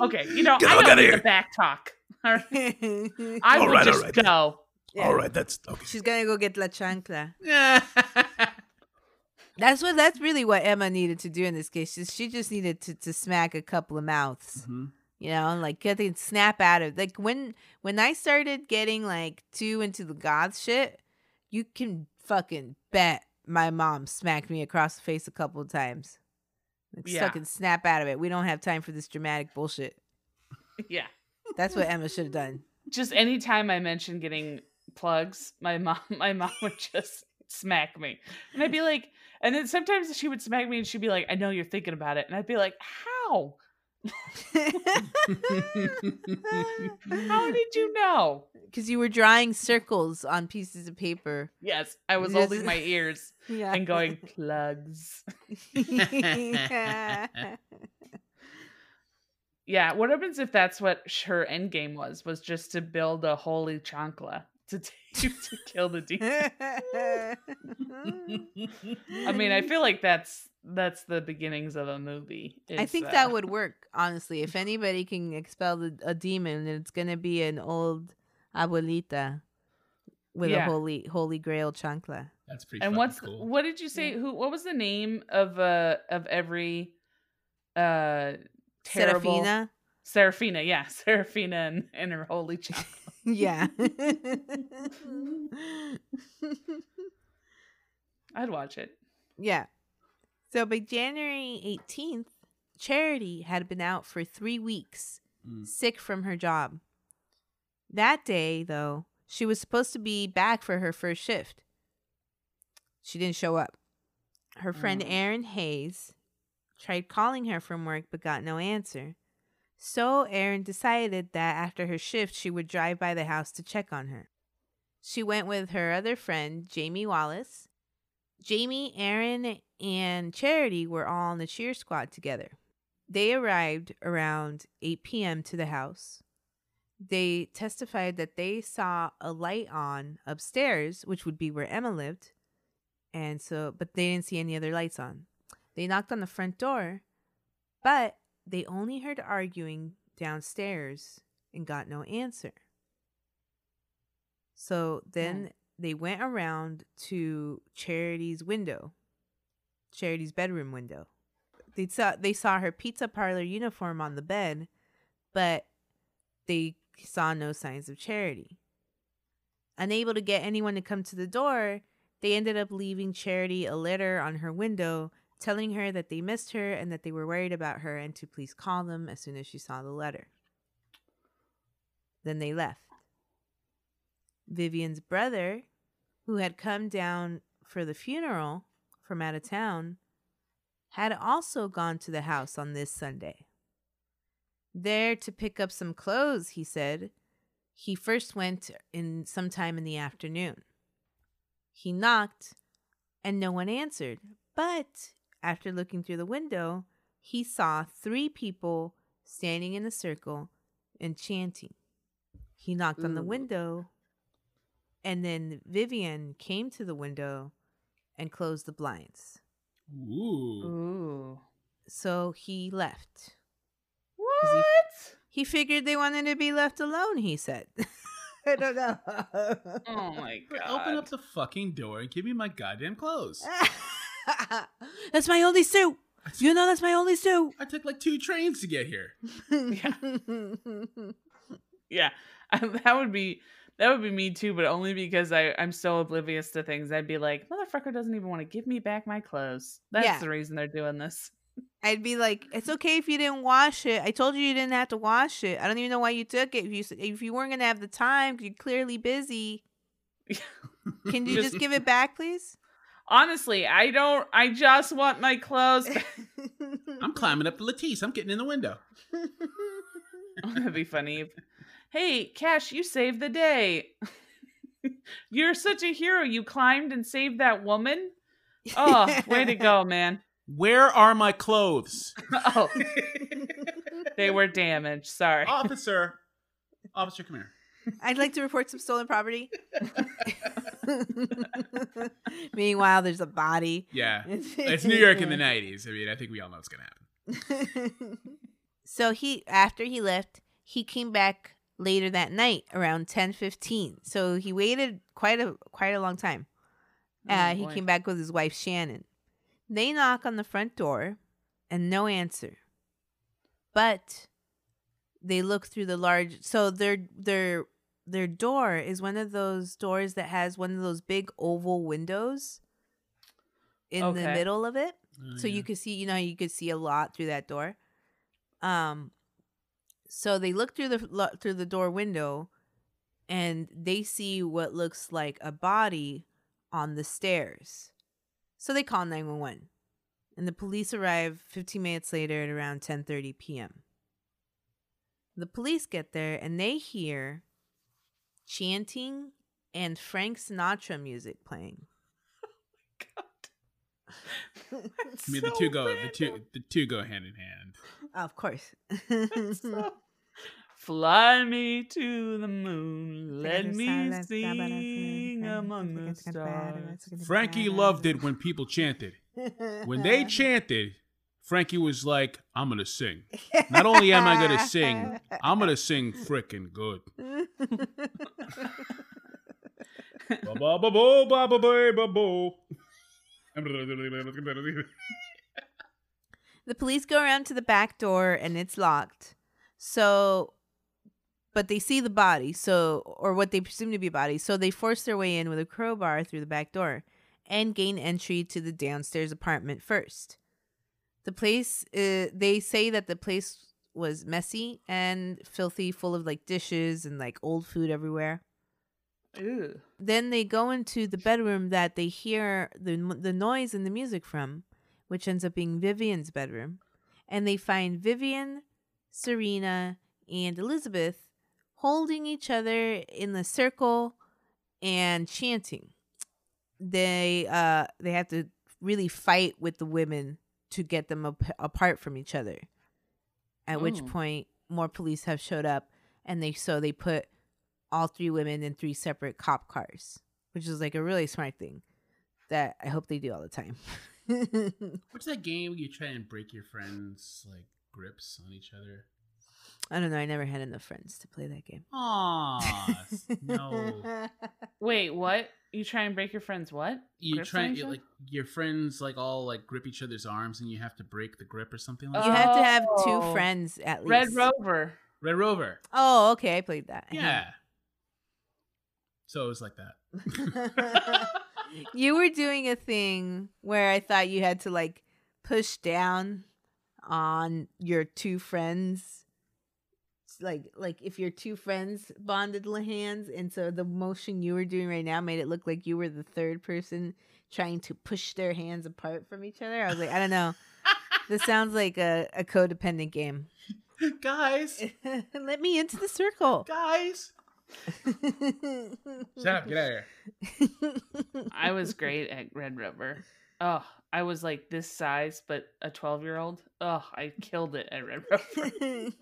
B: Okay, you know,
D: Get
B: I
D: the fuck
B: don't
D: outta
B: need
D: here.
B: the back talk. All right. I
D: All
B: will
D: right, all
B: just
D: right.
B: go.
D: All right, that's okay.
A: She's gonna go get la chancla.
C: Yeah.
A: That's what. That's really what Emma needed to do in this case. She, she just needed to, to smack a couple of mouths.
C: Mhm.
A: You know, like get the snap out of like when when I started getting like too into the goth shit. You can fucking bet my mom smacked me across the face a couple of times. Like
B: Yeah.
A: fucking snap out of it. We don't have time for this dramatic bullshit.
B: Yeah.
A: That's what Emma should have done.
B: Just anytime I mention getting plugs, my mom my mom would just smack me. And I'd be like and then sometimes she would smack me and she'd be like, I know you're thinking about it. And I'd be like, How? How did you know?
A: Because you were drawing circles on pieces of paper.
B: Yes, I was holding my ears
A: Yeah.
B: and going, plugs. Yeah, what happens if that's what her end game was? Was just to build a holy chancla to t- to kill the demon. I mean, I feel like that's that's the beginnings of a movie.
A: I think
B: uh,
A: that would work, honestly. If anybody can expel the, a demon, it's gonna be an old abuelita with a holy holy grail chancla.
C: That's pretty.
B: And what's
C: cool.
B: what did you say? Who? What was the name of uh of every uh terrible
A: Serafina.
B: Seraphina? Yeah, Seraphina and, and her holy chancla.
A: Yeah.
B: I'd watch it.
A: yeah. So by January 18th, Charity had been out for three weeks,
C: Mm.
A: sick from her job. That day, though, she was supposed to be back for her first shift. She didn't show up. Her friend
B: Oh.
A: Erin Hayes tried calling her from work but got no answer. So Erin decided that after her shift, she would drive by the house to check on her. She went with her other friend, Jamie Wallace. Jamie, Erin, and Charity were all on the cheer squad together. They arrived around 8 p.m. to the house. They testified that they saw a light on upstairs, which would be where Emma lived. And so, but they didn't see any other lights on. They knocked on the front door, but they only heard arguing downstairs and got no answer. So then they went around to Charity's window, Charity's bedroom window. They saw they saw her pizza parlor uniform on the bed, but they saw no signs of Charity. Unable to get anyone to come to the door, they ended up leaving Charity a letter on her window telling her that they missed her and that they were worried about her and to please call them as soon as she saw the letter. Then they left. Vivian's brother, who had come down for the funeral from out of town, had also gone to the house on this Sunday. There to pick up some clothes, he said. He first went in sometime in the afternoon. He knocked, and no one answered. But after looking through the window, he saw three people standing in a circle and chanting. He knocked on the
B: mm.
A: window, and then Vivian came to the window and closed the blinds.
C: Ooh.
B: Ooh.
A: So he left.
B: What?
A: He figured they wanted to be left alone, he said. I don't know.
B: Oh my god.
C: Open up the fucking door and give me my goddamn clothes.
A: that's my only suit. You know that's my only suit.
C: I took like two trains to get here.
B: Yeah. yeah. that would be that would be me too, but only because I, I'm so oblivious to things. I'd be like, motherfucker doesn't even want to give me back my clothes. That's
A: Yeah.
B: the reason they're doing this.
A: I'd be like, it's okay if you didn't wash it. I told you you didn't have to wash it. I don't even know why you took it. If you if you weren't gonna have the time, you're clearly busy. Can you just,
B: Just-
A: give it back, please?
B: Honestly, I don't I just want my clothes.
C: I'm climbing up the Lattice. I'm getting in the window.
B: Oh, that'd be funny. Hey, Kash, you saved the day. You're such a hero. You climbed and saved that woman. Oh, way to go, man.
C: Where are my clothes?
B: Oh, they were damaged. Sorry.
C: Officer. Officer, come here.
A: I'd like to report some stolen property. Meanwhile, there's a body.
C: Yeah. It's New York in the 90s. I mean, I think we all know what's going to happen.
A: so he after he left, he came back later that night around 10:15. So he waited quite a quite a long time. Uh,
B: Oh,
A: he
B: boy.
A: came back with his wife Shannon. They knock on the front door and no answer. But they look through the large so their their their door is one of those doors that has one of those big oval windows in the middle of it
C: Oh,
A: so
C: yeah.
A: you could see you know you could see a lot through that door um so they look through the through the door window and they see what looks like a body on the stairs so they call 911 and the police arrive 15 minutes later at around 10:30 p.m. the police get there and they hear chanting and Frank Sinatra music playing
C: I mean, the two go the two the two go hand in hand.
A: of course
B: Fly me to the moon, let me sing among the stars.
C: Frankie loved it when people chanted. When they chanted, Frankie was like, "I'm gonna sing. Not only am I gonna sing, I'm gonna sing frickin' good." Ba ba ba bo ba ba ba ba bo.
A: the police go around to the back door and it's locked. So, but they see the body, so, or what they presume to be a body. So they force their way in with a crowbar through the back door and gain entry to the downstairs apartment first. The place, uh, they say that the place was messy and filthy, full of like dishes and like old food everywhere.
B: Ew.
A: then they go into the bedroom that they hear the the noise and the music from, which ends up being Vivian's bedroom, and they find Vivian, Serena, and Elizabeth holding each other in the circle and chanting. They uh they have to really fight with the women to get them ap- apart from each other. At which
B: Oh.
A: point more police have showed up and they so they put all three women in three separate cop cars, which is like a really smart thing that I hope they do all the time.
C: What's that game where you try and break your friends' like grips on each other?
A: I don't know. I never had enough friends to play that game.
C: Aw, no.
B: Wait, what? You try and break your friend's what?
C: You
B: Grips
C: try
B: on each
C: like your friends like all like grip each other's arms, and you have to break the grip or something like
A: You
C: that.
A: You have to have two
B: oh.
A: friends at least.
B: Red Rover.
C: Red Rover.
A: Oh, okay. I played that.
C: Yeah. So it was like that.
A: you were doing a thing where I thought you had to like push down on your two friends. It's Like like if your two friends bonded the hands and so the motion you were doing right now made it look like you were the third person trying to push their hands apart from each other. I was like, I don't know. This sounds like a, a codependent game.
C: guys,
A: Let me into the circle.
C: guys. Shut up, get out of here.
B: I was great at Red Rover. Oh, I was like this size, but a 12 year old. Oh, I killed it at Red Rover.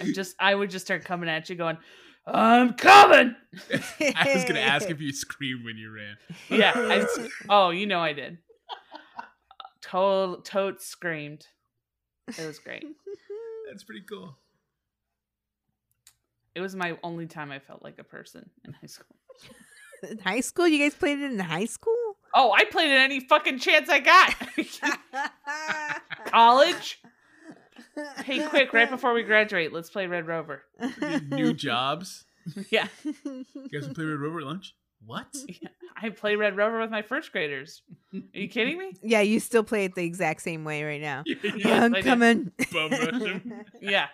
B: I just, I would just start coming at you going, I'm coming.
C: I was gonna ask if you screamed when you ran.
B: Yeah. I, oh, you know I did. Total, tote screamed. It was great.
C: That's pretty cool.
B: It was my only time I felt like a person in high school.
A: in high school? You guys played it in high school?
B: Oh, I played it any fucking chance I got. College? Hey, quick, right before we graduate, let's play Red Rover.
C: New jobs.
B: Yeah.
C: You guys can play Red Rover at lunch? What?
B: I play Red Rover with my first graders. Are you kidding me?
A: Yeah, you still play it the exact same way right now.
B: Yes,
A: I'm coming.
C: Bum.
B: Yeah.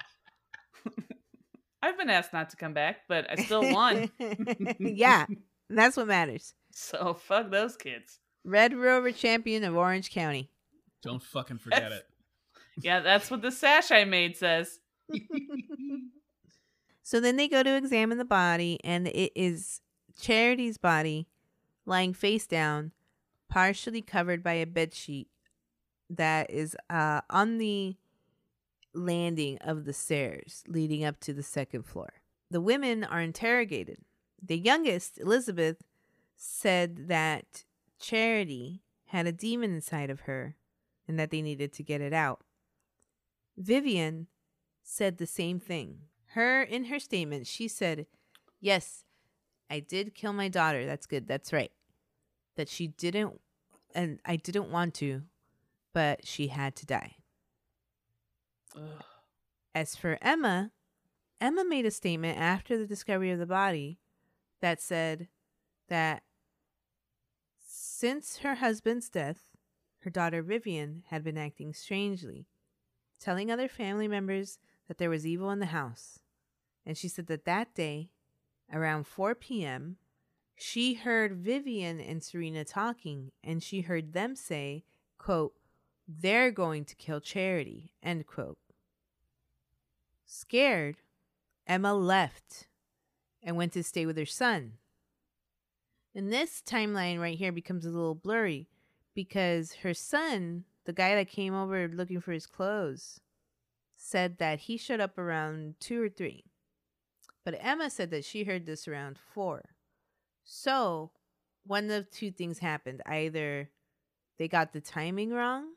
B: I've been asked not to come back, but I still won.
A: yeah, that's what matters.
B: So fuck those kids.
A: Red Rover champion of Orange County.
C: Don't fucking forget it.
B: Yeah, that's what the sash I made says.
A: So then they go to examine the body, and it is Charity's body lying face down, partially covered by a bed sheet that is uh, on the landing of the stairs leading up to the second floor. The women are interrogated. The youngest, Elizabeth, said that Charity had a demon inside of her and that they needed to get it out. Vivian said the same thing. Her in her statement, she said, "Yes, I did kill my daughter. That's good. That's right. That she didn't and I didn't want to, but she had to die."
B: Ugh.
A: As for Emma, Emma made a statement after the discovery of the body that said that since her husband's death, her daughter Vivian had been acting strangely, telling other family members that there was evil in the house. And she said that that day, around 4 p.m., she heard Vivian and Serena talking, and she heard them say, quote, they're going to kill Charity, end quote. Scared, Emma left and went to stay with her son. And this timeline right here becomes a little blurry because her son, the guy that came over looking for his clothes, said that he showed up around two or three. But Emma said that she heard this around four. So, one of two things happened. Either they got the timing wrong,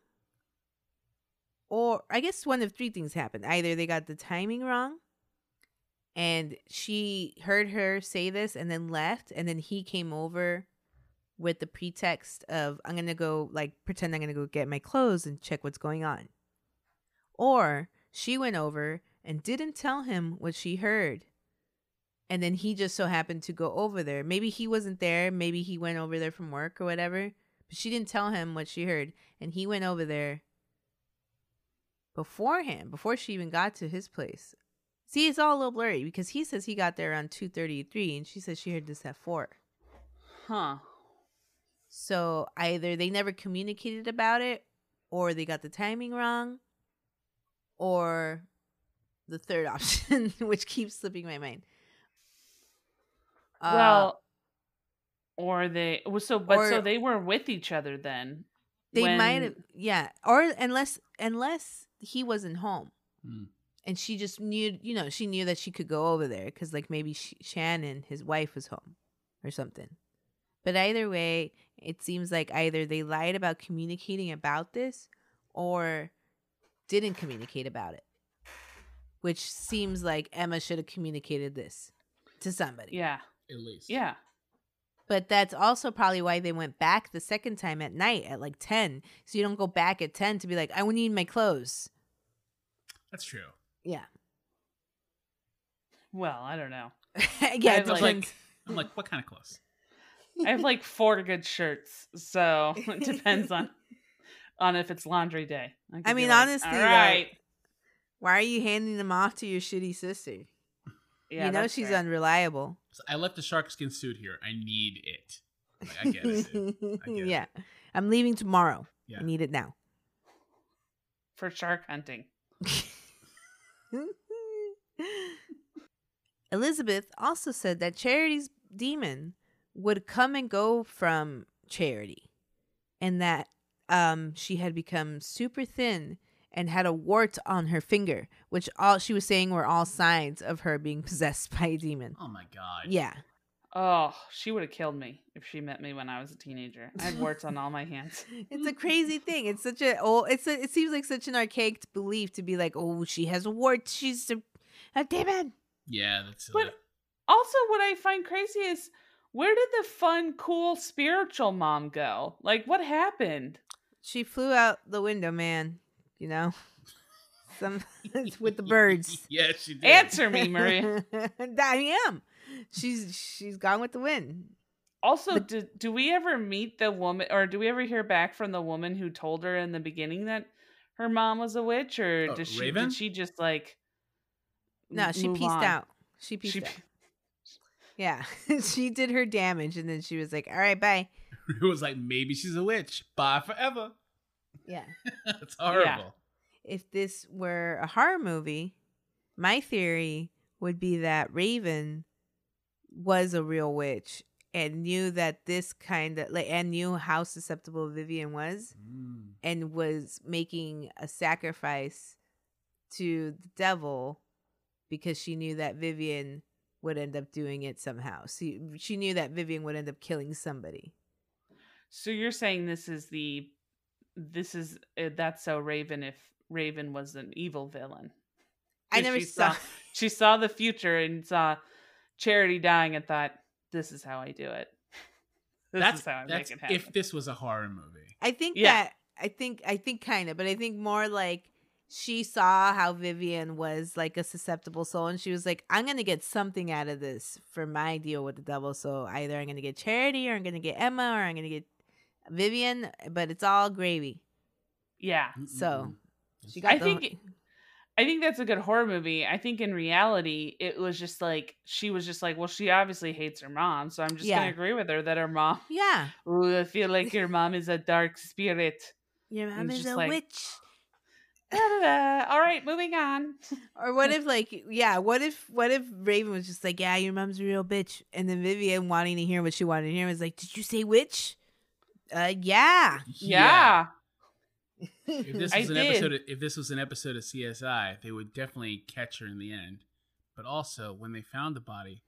A: or I guess one of three things happened. Either they got the timing wrong, and she heard her say this and then left, and then he came over with the pretext of, I'm to go, like, pretend I'm to go get my clothes and check what's going on. Or she went over and didn't tell him what she heard. And then he just so happened to go over there. Maybe he wasn't there. Maybe he went over there from work or whatever. But she didn't tell him what she heard. And he went over there beforehand, before she even got to his place. See, it's all a little blurry because he says he got there around 2.33 and she says she heard this at 4.
B: Huh.
A: So either they never communicated about it or they got the timing wrong or the third option, which keeps slipping my mind. Uh,
B: well, or they well, so but so they were with each other then.
A: they
B: when-
A: might have, yeah, or unless unless he wasn't home,
C: Hmm.
A: And she just knew, you know, she knew that she could go over there because like maybe Sh- Shannon, his wife, was home or something. But either way, it seems like either they lied about communicating about this or didn't communicate about it. Which seems like Emma should have communicated this to somebody.
B: Yeah.
C: At least.
B: Yeah.
A: But that's also probably why they went back the second time at night at like 10. So you don't go back at 10 to be like, I need my clothes.
C: That's true.
A: Yeah.
B: Well, I don't know.
A: yeah,
B: I
A: it
B: like-
A: depends.
C: I'm like, what kind of clothes?
B: I have like four good shirts, so it depends on on if it's laundry day. could
A: I mean,
B: like,
A: honestly,
B: all
A: like,
B: right.
A: Why are you handing them off to your shitty sister?
B: Yeah,
A: you know she's
B: fair.
A: unreliable.
C: So I left a shark skin suit here. I need it. Like, I get it. I get it.
A: yeah. I'm leaving tomorrow.
C: Yeah.
A: I need it now.
B: for shark hunting.
A: Elizabeth also said that Charity's demon would come and go from Charity, and that um, she had become super thin and had a wart on her finger, which all she was saying were all signs of her being possessed by a demon.
C: Oh my god.
A: Yeah.
B: Oh, she would have killed me if she met me when I was a teenager. I had warts on all my hands.
A: It's a crazy thing. It's such a old. It's a. It seems like such an archaic belief to be like, oh, she has warts. She's a, a demon.
C: Yeah, that's silly.
B: But also, what I find crazy is where did the fun, cool, spiritual mom go? Like, what happened?
A: She flew out the window, man. You know, some with the birds.
C: yeah, she did.
B: Answer me, Maria.
A: I am. She's she's gone with the wind.
B: Also, do, do we ever meet the woman, or do we ever hear back from the woman who told her in the beginning that her mom was a witch, or
C: Oh,
B: does she
C: Raven?
B: did she just like?
A: No, she pieced
B: on?
A: out. She pieced
B: She
A: out. Yeah, she did her damage, and then she was like, "All right, bye."
C: It was like maybe she's a witch. Bye forever.
A: Yeah.
C: That's horrible.
A: if this were a horror movie, my theory would be that Raven was a real witch and knew that this kind of like and knew how susceptible Vivian was
C: Mm.
A: and was making a sacrifice to the devil because she knew that Vivian would end up doing it somehow. She she knew that Vivian would end up killing somebody.
B: So you're saying this is the, this is uh, that's so Raven if Raven was an evil villain.
A: I never
B: she
A: saw.
B: She saw the future and saw Charity dying and thought, "This is how I do it. This
C: that's
B: is how I
C: that's
B: make it happen."
C: if this was a horror movie.
A: I think
B: Yeah.
A: that I think I think kind of, but I think more like she saw how Vivian was like a susceptible soul, and she was like, "I'm gonna get something out of this for my deal with the devil. So either I'm gonna get Charity, or I'm gonna get Emma, or I'm gonna get Vivian, but it's all gravy."
B: yeah,
A: So she got.
B: I
A: the-
B: think it- I think that's a good horror movie. I think in reality, it was just like she was just like, well, she obviously hates her mom, so I'm just
A: Yeah.
B: gonna agree with her that her mom.
A: yeah,
B: Ooh, I feel like your mom is a dark spirit.
A: your mom is a
B: like-
A: witch.
B: Da-da-da. All right, moving on.
A: Or what if like yeah, what if what if Raven was just like, Yeah, your mom's a real bitch and then Vivian wanting to hear what she wanted to hear was like, Did you say witch? Uh yeah.
B: Yeah.
C: If this was an
B: did.
C: episode, of, if this was an episode of CSI, they would definitely catch her in the end. But also, when they found the body,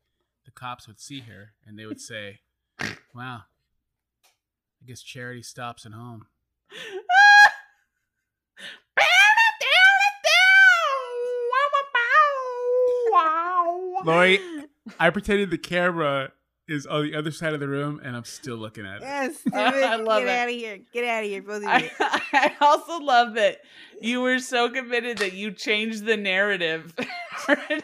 C: the cops would see her and they would say, "Wow, I guess Charity stops at home." Lauri, I pretended the camera is on the other side of the room, and I'm still looking at it.
A: Yes, do
B: I
A: it.
B: love
A: Get
B: it.
A: out of here. Get out of here, both of you.
B: I, I also love that you were so committed that you changed the narrative.
C: I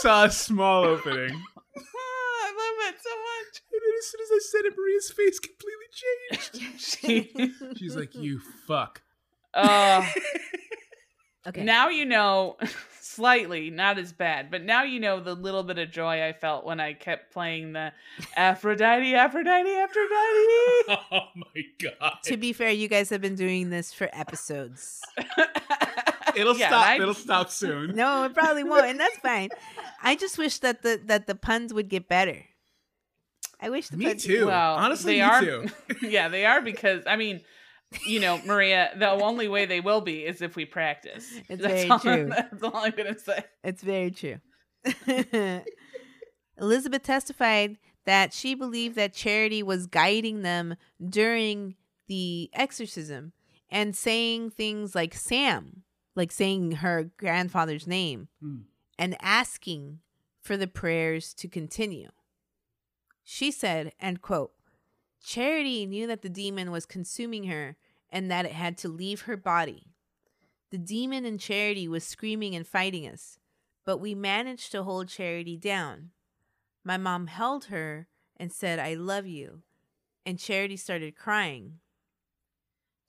C: saw a small opening, and
B: I love it so much.
C: then as soon as I said it, Maria's face completely changed.
B: She-
C: She's like, "You fuck."
B: uh,
A: okay.
B: Now you know, slightly, not as bad, but now you know the little bit of joy I felt when I kept playing the Aphrodite, Aphrodite, Aphrodite.
C: Oh my god!
A: to be fair, you guys have been doing this for episodes.
C: It'll
B: Yeah,
C: stop.
B: I-
C: It'll stop soon.
A: No, it probably won't, and that's fine. I just wish that the that the puns would get better. I wish the
C: Me
A: puns
C: too.
B: Well,
C: Honestly,
B: they
C: me
B: are.
C: too.
B: yeah, they are because I mean, you know, Maria. The only way they will be is if we practice.
A: It's
B: that's
A: very
B: all,
A: true.
B: That's all I'm gonna say.
A: It's very true. Elizabeth testified that she believed that Charity was guiding them during the exorcism and saying things like Sam, like saying her grandfather's name,
C: Hmm.
A: and asking for the prayers to continue. She said, and quote, Charity knew that the demon was consuming her and that it had to leave her body. The demon in Charity was screaming and fighting us, but we managed to hold Charity down. My mom held her and said, I love you, and Charity started crying.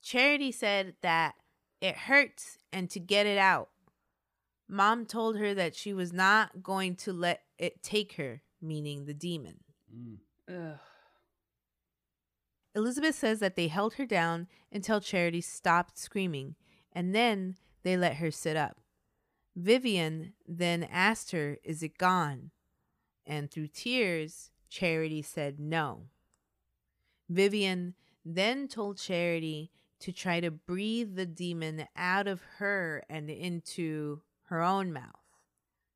A: Charity said that it hurts and to get it out. Mom told her that she was not going to let it take her, meaning the demon.
C: Mm.
A: Elizabeth says that they held her down until Charity stopped screaming, and then they let her sit up. Vivian then asked her, Is it gone? And through tears, Charity said no. Vivian then told Charity to try to breathe the demon out of her and into her own mouth.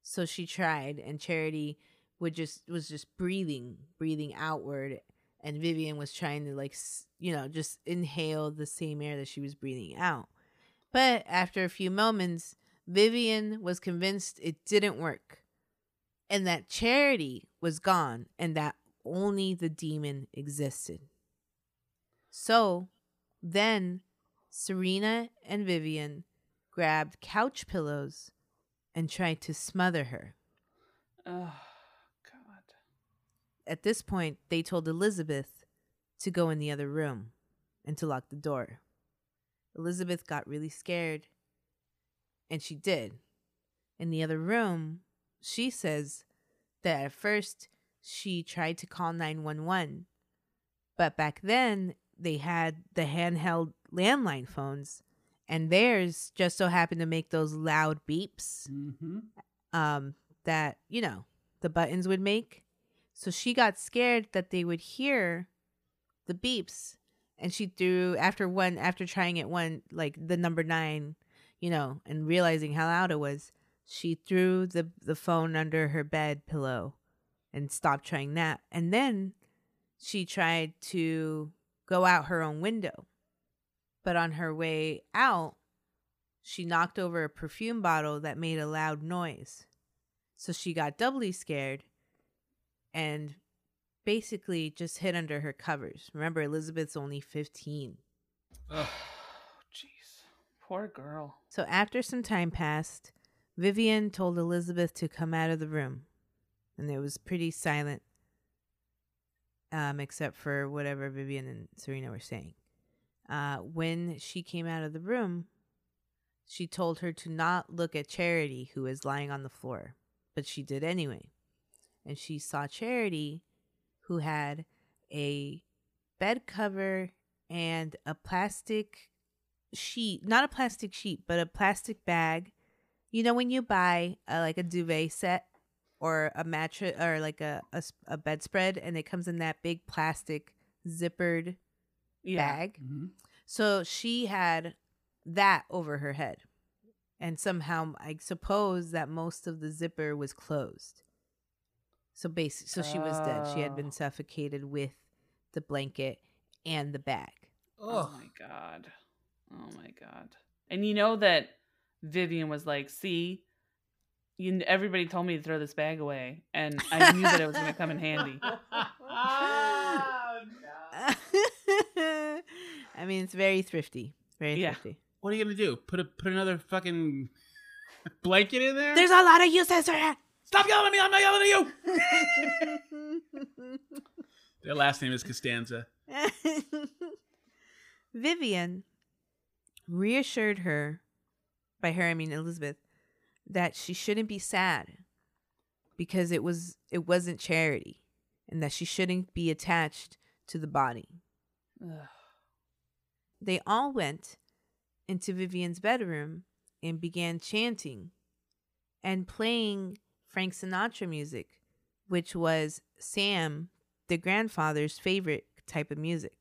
A: So she tried, and Charity would just was just breathing, breathing outward, and Vivian was trying to like you know just inhale the same air that she was breathing out. But after a few moments, Vivian was convinced it didn't work, and that Charity was gone, and that only the demon existed. So then Serena and Vivian grabbed couch pillows and tried to smother her.
B: God.
A: At this point, they told Elizabeth to go in the other room and to lock the door. Elizabeth got really scared, and she did. In the other room, she says that at first she tried to call 911, but back then they had the handheld landline phones, and theirs just so happened to make those loud beeps
C: Mm-hmm.
A: um, that, you know, the buttons would make. So she got scared that they would hear the beeps. And she threw, after one, after trying it one, like the number nine, you know, and realizing how loud it was, she threw the, the phone under her bed pillow and stopped trying that. And then she tried to go out her own window. But on her way out, she knocked over a perfume bottle that made a loud noise. So she got doubly scared and basically just hid under her covers. Remember, Elizabeth's only 15.
C: Ugh.
B: Jeez. Poor girl.
A: So after some time passed, Vivian told Elizabeth to come out of the room. And it was pretty silent, um, except for whatever Vivian and Serena were saying. Uh, when she came out of the room, she told her to not look at Charity, who was lying on the floor, but she did anyway. And she saw Charity, who had a bed cover and a plastic sheet, not a plastic sheet, but a plastic bag. You know when you buy a, like a duvet set or a mattress or like a a bedspread and it comes in that big plastic zippered
B: Yeah.
A: bag.
C: Mhm.
A: So she had that over her head. And somehow I suppose that most of the zipper was closed. So basically so she was dead. She had
B: Oh.
A: been suffocated with the blanket and the bag.
B: Oh
C: Ugh.
B: my god. Oh my god. And you know that Vivian was like, "See, you everybody told me to throw this bag away, and I knew that it was going to come in handy."
A: oh, I mean, it's very thrifty. Very
B: Yeah.
A: thrifty.
C: What are you gonna do? Put a put another fucking blanket in there?
A: There's a lot of uses for it.
C: Stop yelling at me! I'm not yelling at you. Their last name is Costanza.
A: Vivian reassured her, by her I mean Elizabeth, that she shouldn't be sad because it was it wasn't charity, and that she shouldn't be attached to the body.
B: Ugh.
A: They all went into Vivian's bedroom and began chanting and playing Frank Sinatra music, which was Sam, the grandfather's favorite type of music.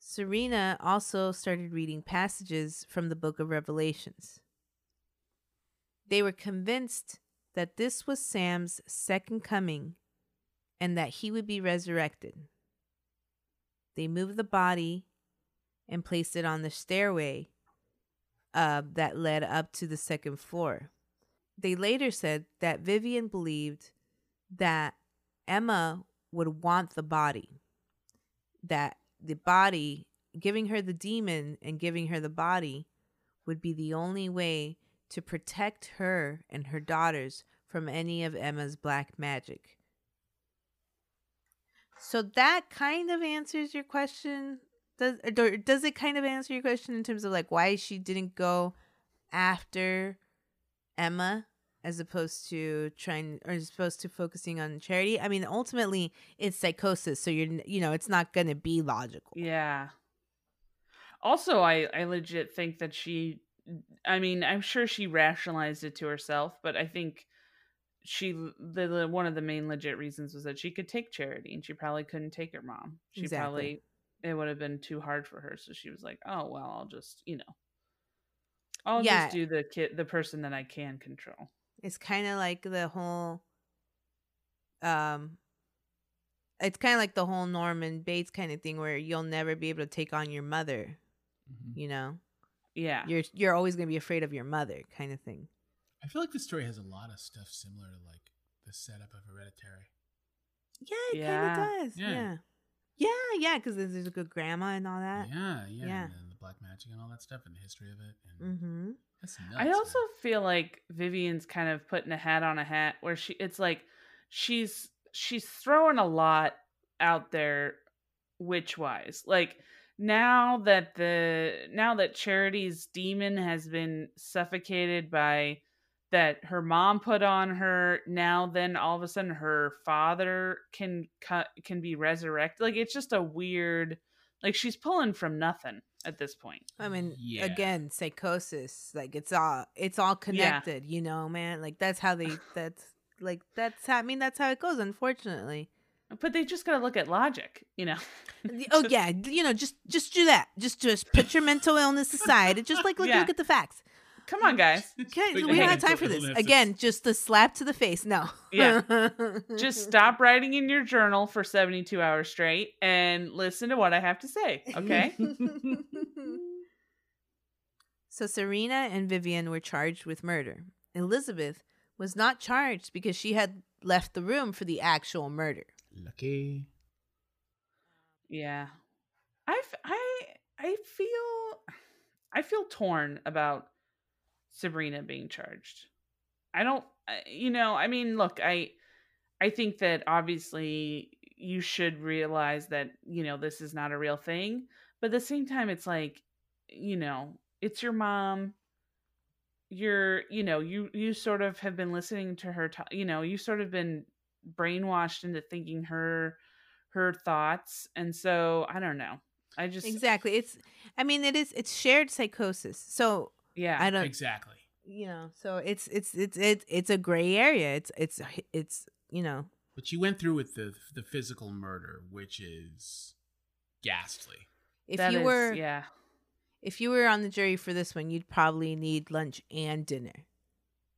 A: Serena also started reading passages from the book of Revelations. They were convinced that this was Sam's second coming and that he would be resurrected. They moved the body and placed it on the stairway uh, that led up to the second floor. They later said that Vivian believed that Emma would want the body, that the body, giving her the demon and giving her the body, would be the only way to protect her and her daughters from any of Emma's black magic. So that kind of answers your question. Does does it kind of answer your question in terms of like why she didn't go after Emma as opposed to trying or as opposed to focusing on charity? I mean, ultimately it's psychosis, so you're you know it's not gonna be logical.
B: Yeah. Also, I I legit think that she I mean, I'm sure she rationalized it to herself, but I think she the, the one of the main legit reasons was that she could take charity and she probably couldn't take her mom. She
A: Exactly.
B: probably it would have been too hard for her, so she was like, "Oh well, I'll just you know, I'll
A: Yeah.
B: just do the kid the person that I can control."
A: It's kind of like the whole um it's kind of like the whole Norman Bates kind of thing where you'll never be able to take on your mother,
C: Mhm.
A: you know.
B: Yeah,
A: You're you're always going to be afraid of your mother kind of thing.
C: I feel like this story has a lot of stuff similar to like the setup of Hereditary.
A: Yeah, it
B: Yeah.
A: kind of does.
C: Yeah.
A: Yeah. Yeah, yeah, cuz there's, there's a good grandma and all that.
C: yeah, yeah,
A: yeah.
C: and then the black magic and all that stuff and the history of it. And
A: Mhm.
C: That's nuts.
B: I also
C: man.
B: feel like Vivian's kind of putting a hat on a hat where she it's like she's she's throwing a lot out there witch wise. Like now that the now that Charity's demon has been suffocated by that her mom put on her, now then all of a sudden her father can cut can be resurrected. Like it's just a weird like she's pulling from nothing at this point.
A: I mean,
C: Yeah.
A: again, psychosis, like it's all it's all connected, you know, man. Like that's how they that's like that's how I mean that's how it goes unfortunately.
B: But they just got to look at logic, you know.
A: oh yeah, you know, just just do that. Just just put your mental illness aside. and Just like look,
B: Yeah.
A: look at the facts.
B: Come on, guys.
A: Okay, we don't have time for this. Again, just a slap to the face. No.
B: Yeah. Just stop writing in your journal for 72 hours straight and listen to what I have to say, okay?
A: so Serena and Vivian were charged with murder. Elizabeth was not charged because she had left the room for the actual murder.
C: Lucky.
B: yeah. I, I, I feel I feel torn about Sabrina being charged. I don't you know, I mean, look, I I think that obviously you should realize that, you know, this is not a real thing, but at the same time it's like, you know, it's your mom. You're, you know, you you sort of have been listening to her talk, you know, you sort of been brainwashed into thinking her her thoughts and so I don't know. I just
A: Exactly. It's I mean it is it's shared psychosis. So
B: yeah.
A: I don't
C: Exactly.
A: you know, so it's it's it's it's it's a gray area. It's it's it's you know,
C: But you went through with the the physical murder, which is ghastly.
A: if
B: That
A: you
B: is-
A: were
B: yeah.
A: if you were on the jury for this one, you'd probably need lunch and dinner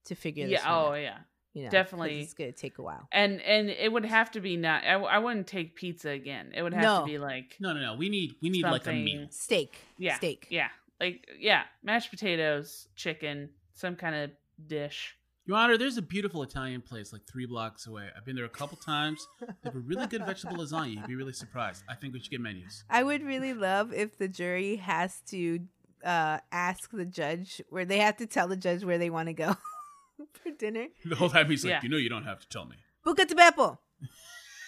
A: to figure this
B: Yeah,
A: one
B: oh
A: out,
B: yeah.
A: you know,
B: definitely.
A: It's gonna take a while.
B: And and it would have to be not i, I wouldn't take pizza again. It would have
A: No.
B: to be like
C: No, no, no. We need we need like a meal.
A: Steak.
B: yeah.
A: Steak.
B: Yeah. Like yeah, mashed potatoes, chicken, some kind of dish.
C: Your Honor, there's a beautiful Italian place like three blocks away. I've been there a couple times. They have a really good vegetable lasagna. You'd be really surprised. I think we should get menus.
A: I would really love if the jury has to uh, ask the judge where they have to tell the judge where they want to go for dinner.
C: The whole time he's like,
B: Yeah.
C: you know, you don't have to tell me.
A: Buca di Beppo.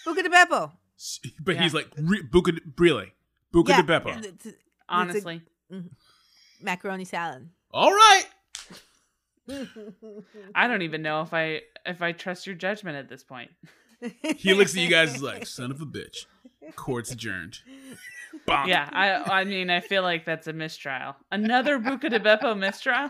A: Buca di Beppo.
C: S- But
B: Yeah.
C: he's like, "Re- Buca, di- really, Buca
A: Yeah.
C: di Beppo.
B: Honestly.
A: Macaroni salad.
C: All right.
B: I don't even know if I if I trust your judgment at this point.
C: He looks at you guys like, son of a bitch. Court's adjourned. Bonk.
B: Yeah, I I mean I feel like that's a mistrial. Another Buca di Beppo mistrial?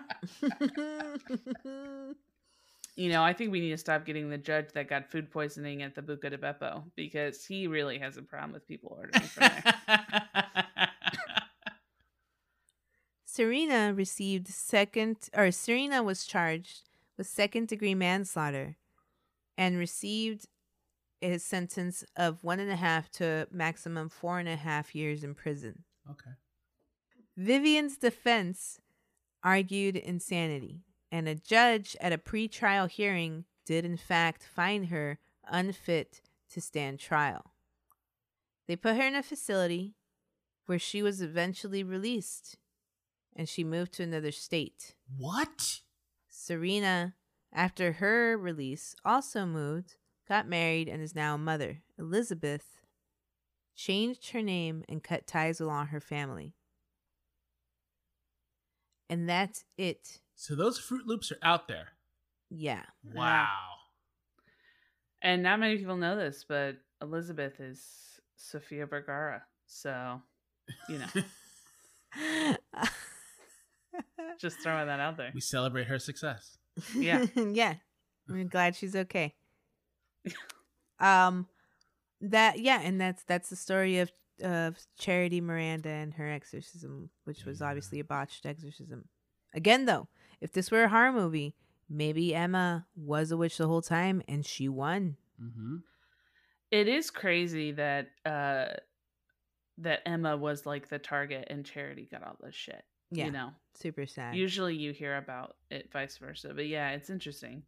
B: You know, I think we need to stop getting the judge that got food poisoning at the Buca di Beppo because he really has a problem with people ordering from there.
A: Serena received second, or Serena was charged with second degree manslaughter and received a sentence of one and a half to maximum four and a half years in prison.
C: okay.
A: Vivian's defense argued insanity, and a judge at a pretrial hearing did, in fact, find her unfit to stand trial. They put her in a facility where she was eventually released, and she moved to another state.
C: What?
A: Serena, after her release, also moved, got married, and is now a mother. Elizabeth changed her name and cut ties with all her family. And that's it.
C: So those Fruit Loops are out there.
A: Yeah.
C: Wow.
B: and not many people know this, but Elizabeth is Sofia Vergara. So, you know. Just throwing that out there.
C: We celebrate her success.
B: Yeah.
A: yeah. I'm glad she's okay. um that yeah, and that's that's the story of of Charity Miranda and her exorcism, which was
C: Yeah.
A: obviously a botched exorcism. Again though, if this were a horror movie, maybe Emma was a witch the whole time and she won.
C: Mm-hmm.
B: It is crazy that uh that Emma was like the target and Charity got all this shit.
A: Yeah.
B: You know.
A: Super sad.
B: Usually you hear about it vice versa. But yeah, it's interesting.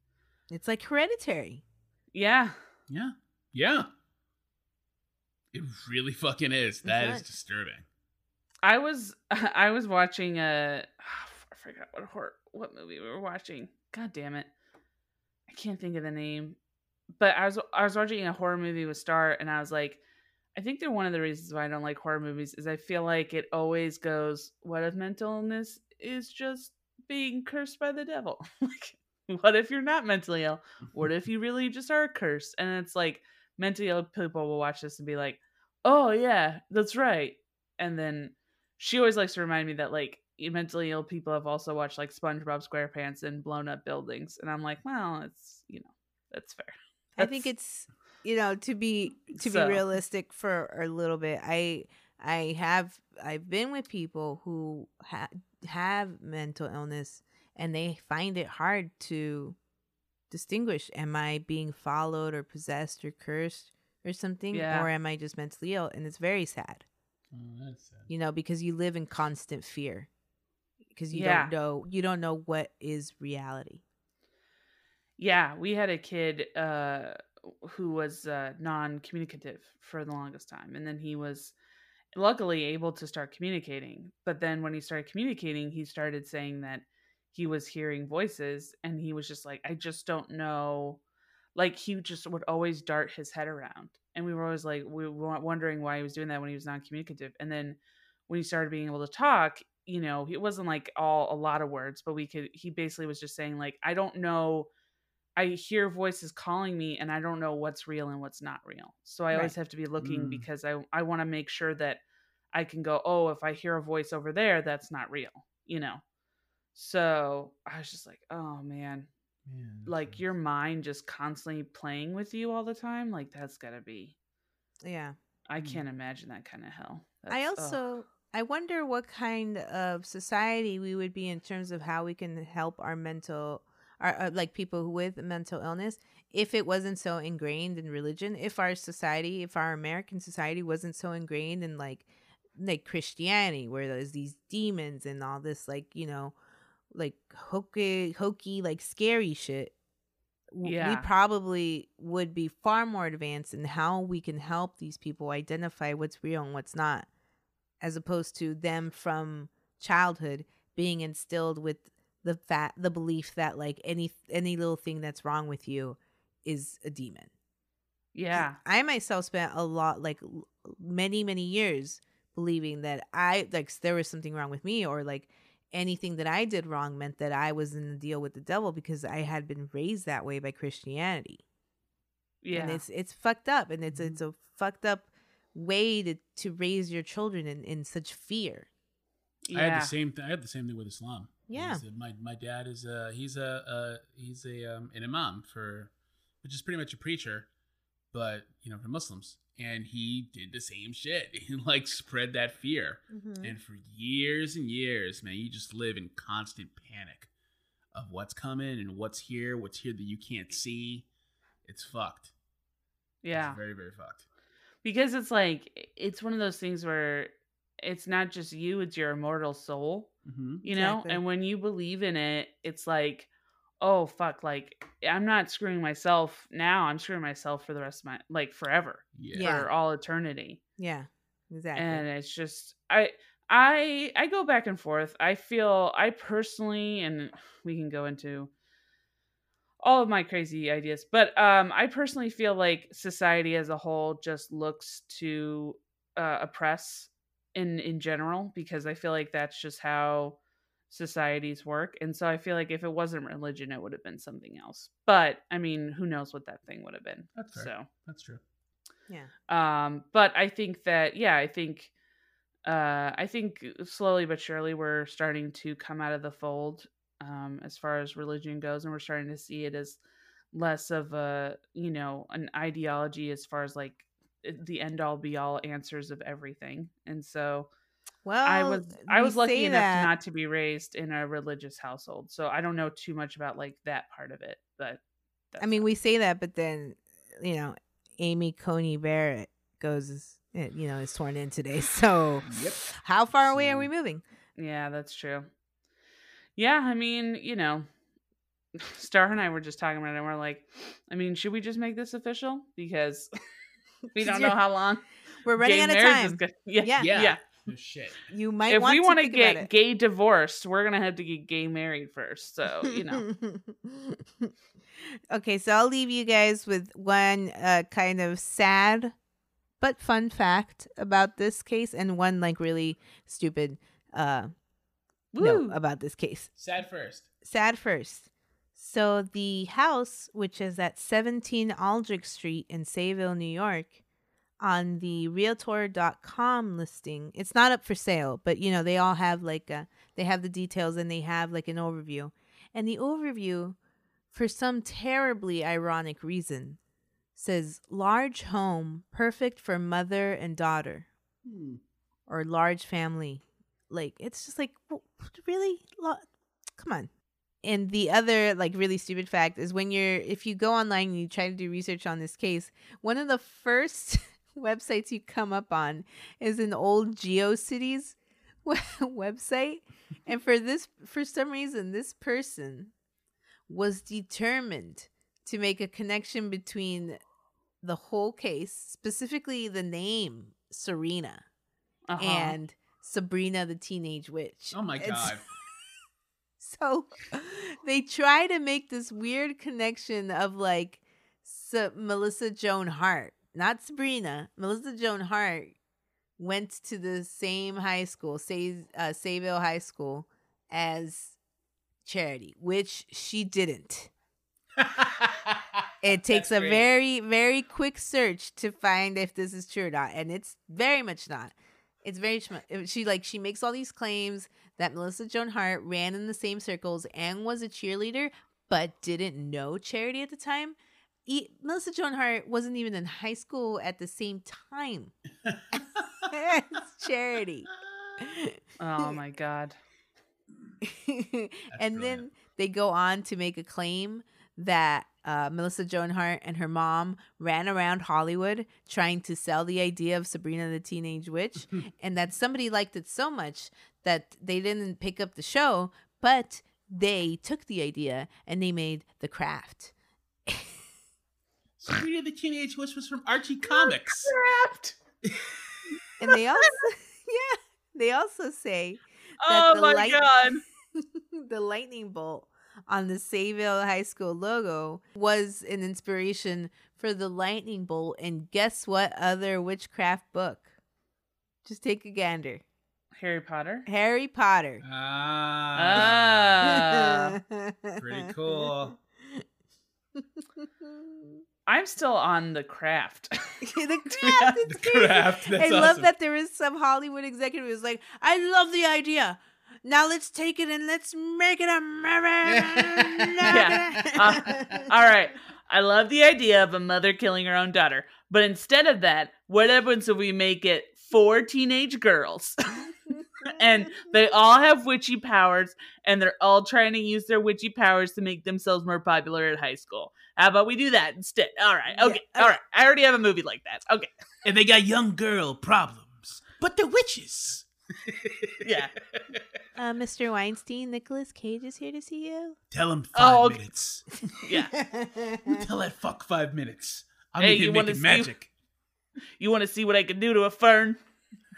A: it's like hereditary.
B: Yeah.
C: Yeah. Yeah. It really fucking is. That is
A: right.
C: disturbing.
B: I was I was watching a I forgot what horror what movie we were watching. God damn it. I can't think of the name. But I was I was watching a horror movie with Star and I was like I think that one of the reasons why I don't like horror movies is I feel like it always goes what if mental illness is just being cursed by the devil? like what if you're not mentally ill? What if you really just are cursed? And it's like mentally ill people will watch this and be like, "Oh yeah, that's right." And then she always likes to remind me that like mentally ill people have also watched like SpongeBob SquarePants and blown up buildings, and I'm like, well, it's you know, that's fair.
A: I think it's you know to be to
B: So-
A: be realistic for a little bit. I I have I've been with people who ha- have mental illness and they find it hard to distinguish am I being followed or possessed or cursed or something
B: Yeah.
A: or am I just mentally ill and it's very sad.
C: Oh, that's sad.
A: You know because you live in constant fear because you
B: Yeah.
A: don't know you don't know what is reality.
B: Yeah, we had a kid uh who was uh non-communicative for the longest time and then he was luckily able to start communicating. But then when he started communicating, he started saying that he was hearing voices and he was just like I just don't know like he just would always dart his head around. And we were always like we were wondering why he was doing that when he was non-communicative. And then when he started being able to talk, you know, it wasn't like all a lot of words, but we could he basically was just saying like I don't know I hear voices calling me and I don't know what's real and what's not real. So I always have to be looking
C: Mm.
B: because I I want to make sure that I can go, "Oh, if I hear a voice over there, that's not real." You know. So, I was just like, "Oh man,
C: that's
B: like
C: sad.
B: your mind just constantly playing with you all the time, like that's got to be
A: Yeah.
B: I
C: Mm.
B: can't imagine that kind of hell."
A: I
B: That's- ugh.
A: also I wonder what kind of society we would be in terms of how we can help our mental our uh, like people with mental illness if it wasn't so ingrained in religion if our society if our American society wasn't so ingrained in like like Christianity where there's these demons and all this like you know like hokey hokey like scary shit w- we probably would be far more advanced in how we can help these people identify what's real and what's not as opposed to them from childhood being instilled with the fat the belief that like any any little thing that's wrong with you is a demon.
B: Yeah.
A: i myself spent a lot like many many years believing that i like there was something wrong with me or like anything that i did wrong meant that i was in the deal with the devil because i had been raised that way by christianity
B: Yeah.
A: and it's it's fucked up and it's
C: Mhm.
A: it's a fucked up way to to raise your children in in such fear
C: I had the same. Th- I had the same thing with Islam.
A: Yeah.
C: He's my my dad is a he's a, a he's a um, an imam for, which is pretty much a preacher, but you know for Muslims, and he did the same shit. He like spread that fear, and for years and years, man, you just live in constant panic of what's coming and what's here, what's here that you can't see. It's fucked.
B: Yeah.
C: It's very very fucked.
B: because it's like it's one of those things where it's not just you it's your immortal soul
C: Mm-hmm.
B: you know
A: Exactly.
B: and when you believe in it it's like oh fuck like i'm not screwing myself now i'm screwing myself for the rest of my like forever
C: Yeah.
A: Yeah.
B: for all eternity
A: yeah exactly
B: and it's just i i i go back and forth i feel i personally and we can go into all of my crazy ideas but um i personally feel like society as a whole just looks to uh, oppress in in general because i feel like that's just how societies work and so i feel like if it wasn't religion it would have been something else but i mean who knows what that thing would have been
C: That's fair.
B: so
C: That's true.
A: yeah
B: um but i think that yeah i think uh, I think slowly but surely we're starting to come out of the fold um, as far as religion goes, and we're starting to see it as less of a you know an ideology as far as like the end all be all answers of everything. And so
A: Well,
B: I was I was lucky enough
A: that-
B: not to be raised in a religious household, so I don't know too much about like that part of it. But
A: I mean, we say that, but then you know, Amy Coney Barrett goes, eh, you know, is sworn in today. So,
C: Yep.
A: how far away are we moving?
B: Yeah, that's true. Yeah, I mean, you know, Star and I were just talking about it, and we're like, I mean, should we just make this official? Because we don't know how long.
A: We're running
B: gay
A: out of
B: marriage is
A: time.
B: gonna- yeah,
A: Yeah.
B: yeah,
C: Yeah. No shit.
A: You might
B: If
A: want
B: we want to get gay divorced, we're gonna have to get gay married first. So you know,
A: okay, so I'll leave you guys with one uh, kind of sad but fun fact about this case, and one like really stupid uh, note
B: Woo.
A: about this case.
C: Sad first.
A: sad first. So the house, which is at 17 Aldrich Street in Sayville, New York, on the realtor.com listing, it's not up for sale, but you know, they all have like a, they have the details and they have like an overview. And the overview, for some terribly ironic reason, says large home, perfect for mother and daughter
C: Hmm.
A: or large family. Like it's just like really, come on. And the other like really stupid fact is when you're if you go online and you try to do research on this case, one of the first websites you come up on is an old GeoCities website, and for this for some reason this person was determined to make a connection between the whole case, specifically the name Serena
B: Uh-huh.
A: and Sabrina the Teenage Witch.
C: Oh my god.
A: So they try to make this weird connection of like Sa- Melissa Joan Hart, not Sabrina. Melissa Joan Hart went to the same high school, Say, uh, Sayville High School, as Charity, which she didn't. It takes
C: That's
A: a
C: great.
A: very, very quick search to find if this is true or not, and it's very much not. It's very much she like she makes all these claims that Melissa Joan Hart ran in the same circles and was a cheerleader, but didn't know Charity at the time. E- Melissa Joan Hart wasn't even in high school at the same time as Charity.
B: oh my god.
A: and then they go on to make a claim that uh, Melissa Joan Hart and her mom ran around Hollywood trying to sell the idea of Sabrina the Teenage Witch, and that somebody liked it so much that they didn't pick up the show, but they took the idea and they made The Craft.
C: Sabrina the Teenage Witch was from Archie Comics. Craft.
A: And they also, yeah, they also say
B: Oh
A: the
B: my
A: light-
B: god.
A: the lightning bolt on the Sayville High School logo was an inspiration for the lightning bolt. And guess what other witchcraft book? Just take a gander.
B: Harry Potter.
A: Harry Potter.
C: Ah,
B: Ah.
C: pretty cool.
B: I'm still on the craft.
A: the craft.
C: The
A: crazy.
C: Craft, that's
A: I love
C: awesome.
A: that there is some Hollywood executive who's like, I love the idea. Now let's take it and let's make it a
B: Yeah. Uh, All right. I love the idea of a mother killing her own daughter. But instead of that, what happens if we make it four teenage girls? And they all have witchy powers and they're all trying to use their witchy powers to make themselves more popular at high school. How about we do that instead? All right.
A: Yeah,
B: Okay.
A: okay.
B: All right. I already have a movie like that. Okay.
C: And they got young girl problems, but they're witches.
B: Yeah.
A: Uh, Mr. Weinstein, Nicolas Cage is here to see you.
C: Tell him five
B: Oh, okay.
C: minutes.
B: Yeah.
C: Tell that fuck five minutes. I'm
B: Hey,
C: in here
B: you wanna
C: making
B: see-
C: magic.
B: You want to see what I can do to a fern?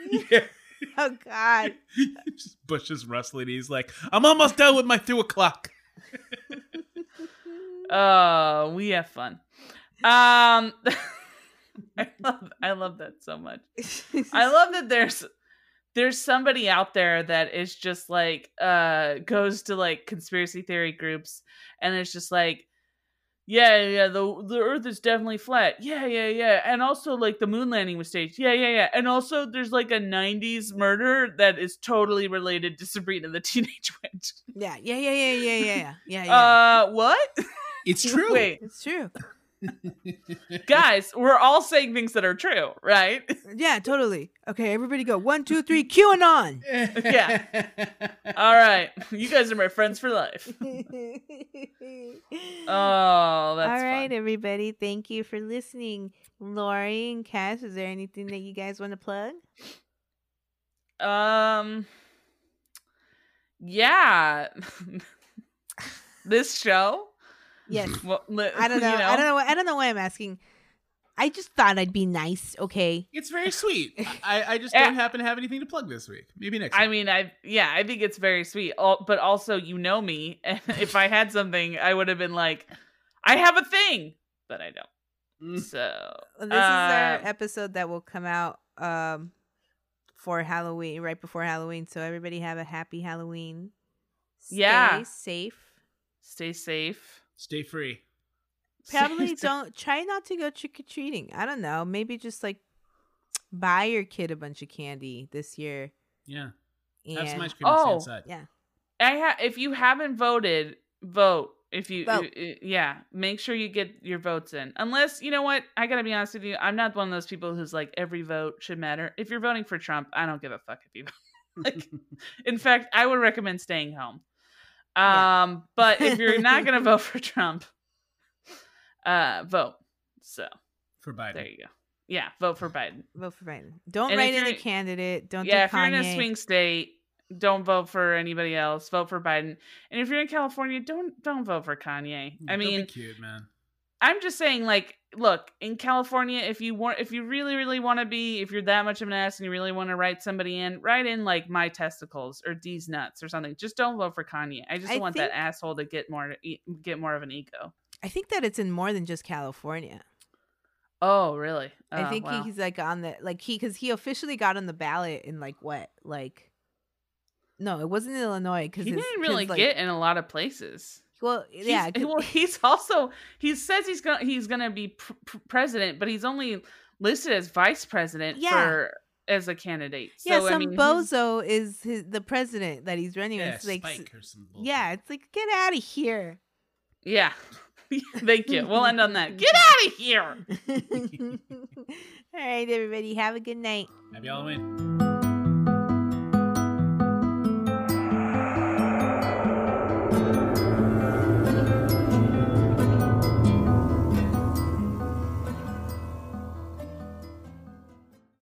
C: yeah.
A: oh God.
C: Just Bush is rustling. He's like, I'm almost done with my two o'clock.
B: Oh, we have fun. Um, I love, I love that so much. I love that there's there's somebody out there that is just like uh goes to like conspiracy theory groups and it's just like yeah, yeah, the the Earth is definitely flat. Yeah, yeah, yeah, and also like the moon landing was staged. Yeah, yeah, yeah, and also there's like a '90s murder that is totally related to Sabrina the Teenage Witch.
A: Yeah, yeah, yeah, yeah, yeah, yeah, yeah, yeah. yeah.
B: Uh, what?
C: It's true.
B: Wait,
A: it's true.
B: guys, we're all saying things that are true, right?
A: Yeah, totally. Okay, everybody go. One, two, three, QAnon.
B: Yeah. All right, you guys are my friends for life. Oh, that's
A: All right,
B: fun.
A: everybody. Thank you for listening. Lauri and Kash, is there anything that you guys want to plug?
B: Um, yeah, this show.
A: Yes.
B: Well, li-
A: I don't know.
B: you
A: I don't know. why- I don't know why I'm asking. I just thought I'd be nice. Okay.
C: It's very sweet. I, I just
B: Eh.
C: don't happen to have anything to plug this week. Maybe next
B: I
C: week.
B: mean, I yeah, I think it's very sweet. Al- But also, you know me, if I had something, I would have been like, I have a thing, but I don't.
C: Mm.
B: So
A: Well, this is our
B: uh,
A: episode that will come out um for Halloween, right before Halloween. So everybody have a happy Halloween. Stay
B: Yeah.
A: safe.
B: Stay safe.
C: Stay free.
A: Probably don't try not to go trick or treating. I don't know. Maybe just like buy your kid a bunch of candy this year.
C: Yeah.
A: And
C: Have some ice cream and
B: Oh.
C: stay inside.
A: yeah.
B: I ha- if you haven't voted, vote. If you,
A: Vote.
B: yeah, make sure you get your votes in. Unless you know what, I gotta be honest with you, I'm not one of those people who's like every vote should matter. If you're voting for Trump, I don't give a fuck if you. Vote. Like, in fact, I would recommend staying home.
A: Yeah.
B: Um, but if you're not gonna vote for Trump, uh, vote. So
C: For Biden.
B: there you go. Yeah, vote for Biden.
A: Vote for Biden. Don't
B: And
A: write in a candidate. Don't
B: yeah,
A: do
B: if you're in a swing state, don't vote for anybody else. Vote for Biden. And if you're in California, don't don't vote for Kanye. I
C: Don't be
B: mean,
C: cute, man.
B: I'm just saying, like, look, in California, if you want, if you really, really want to be, if you're that much of an ass and you really want to write somebody in, write in like my testicles or these nuts or something. Just don't vote for Kanye. I just
A: I
B: want
A: think-
B: that asshole to get more get more of an ego.
A: I think that it's in more than just California.
B: Oh, really?
A: I
B: Oh,
A: think
B: wow.
A: he, he's like on the like he because he officially got on the ballot in like what like no it wasn't in Illinois because
B: he didn't really
A: like,
B: get in a lot of places.
A: Well
B: He's- well, he's also he says he's gonna he's gonna be pr- pr- president, but he's only listed as vice president
A: Yeah.
B: for as a candidate.
A: yeah
B: So, I
A: some
B: mean,
A: bozo is his, the president that he's running
C: Yeah,
A: it's like
C: Spike or some
A: yeah it's like get out of here
B: Yeah. Thank you. We'll end on that. Get out of here.
A: all right everybody have a good night
C: Happy Halloween.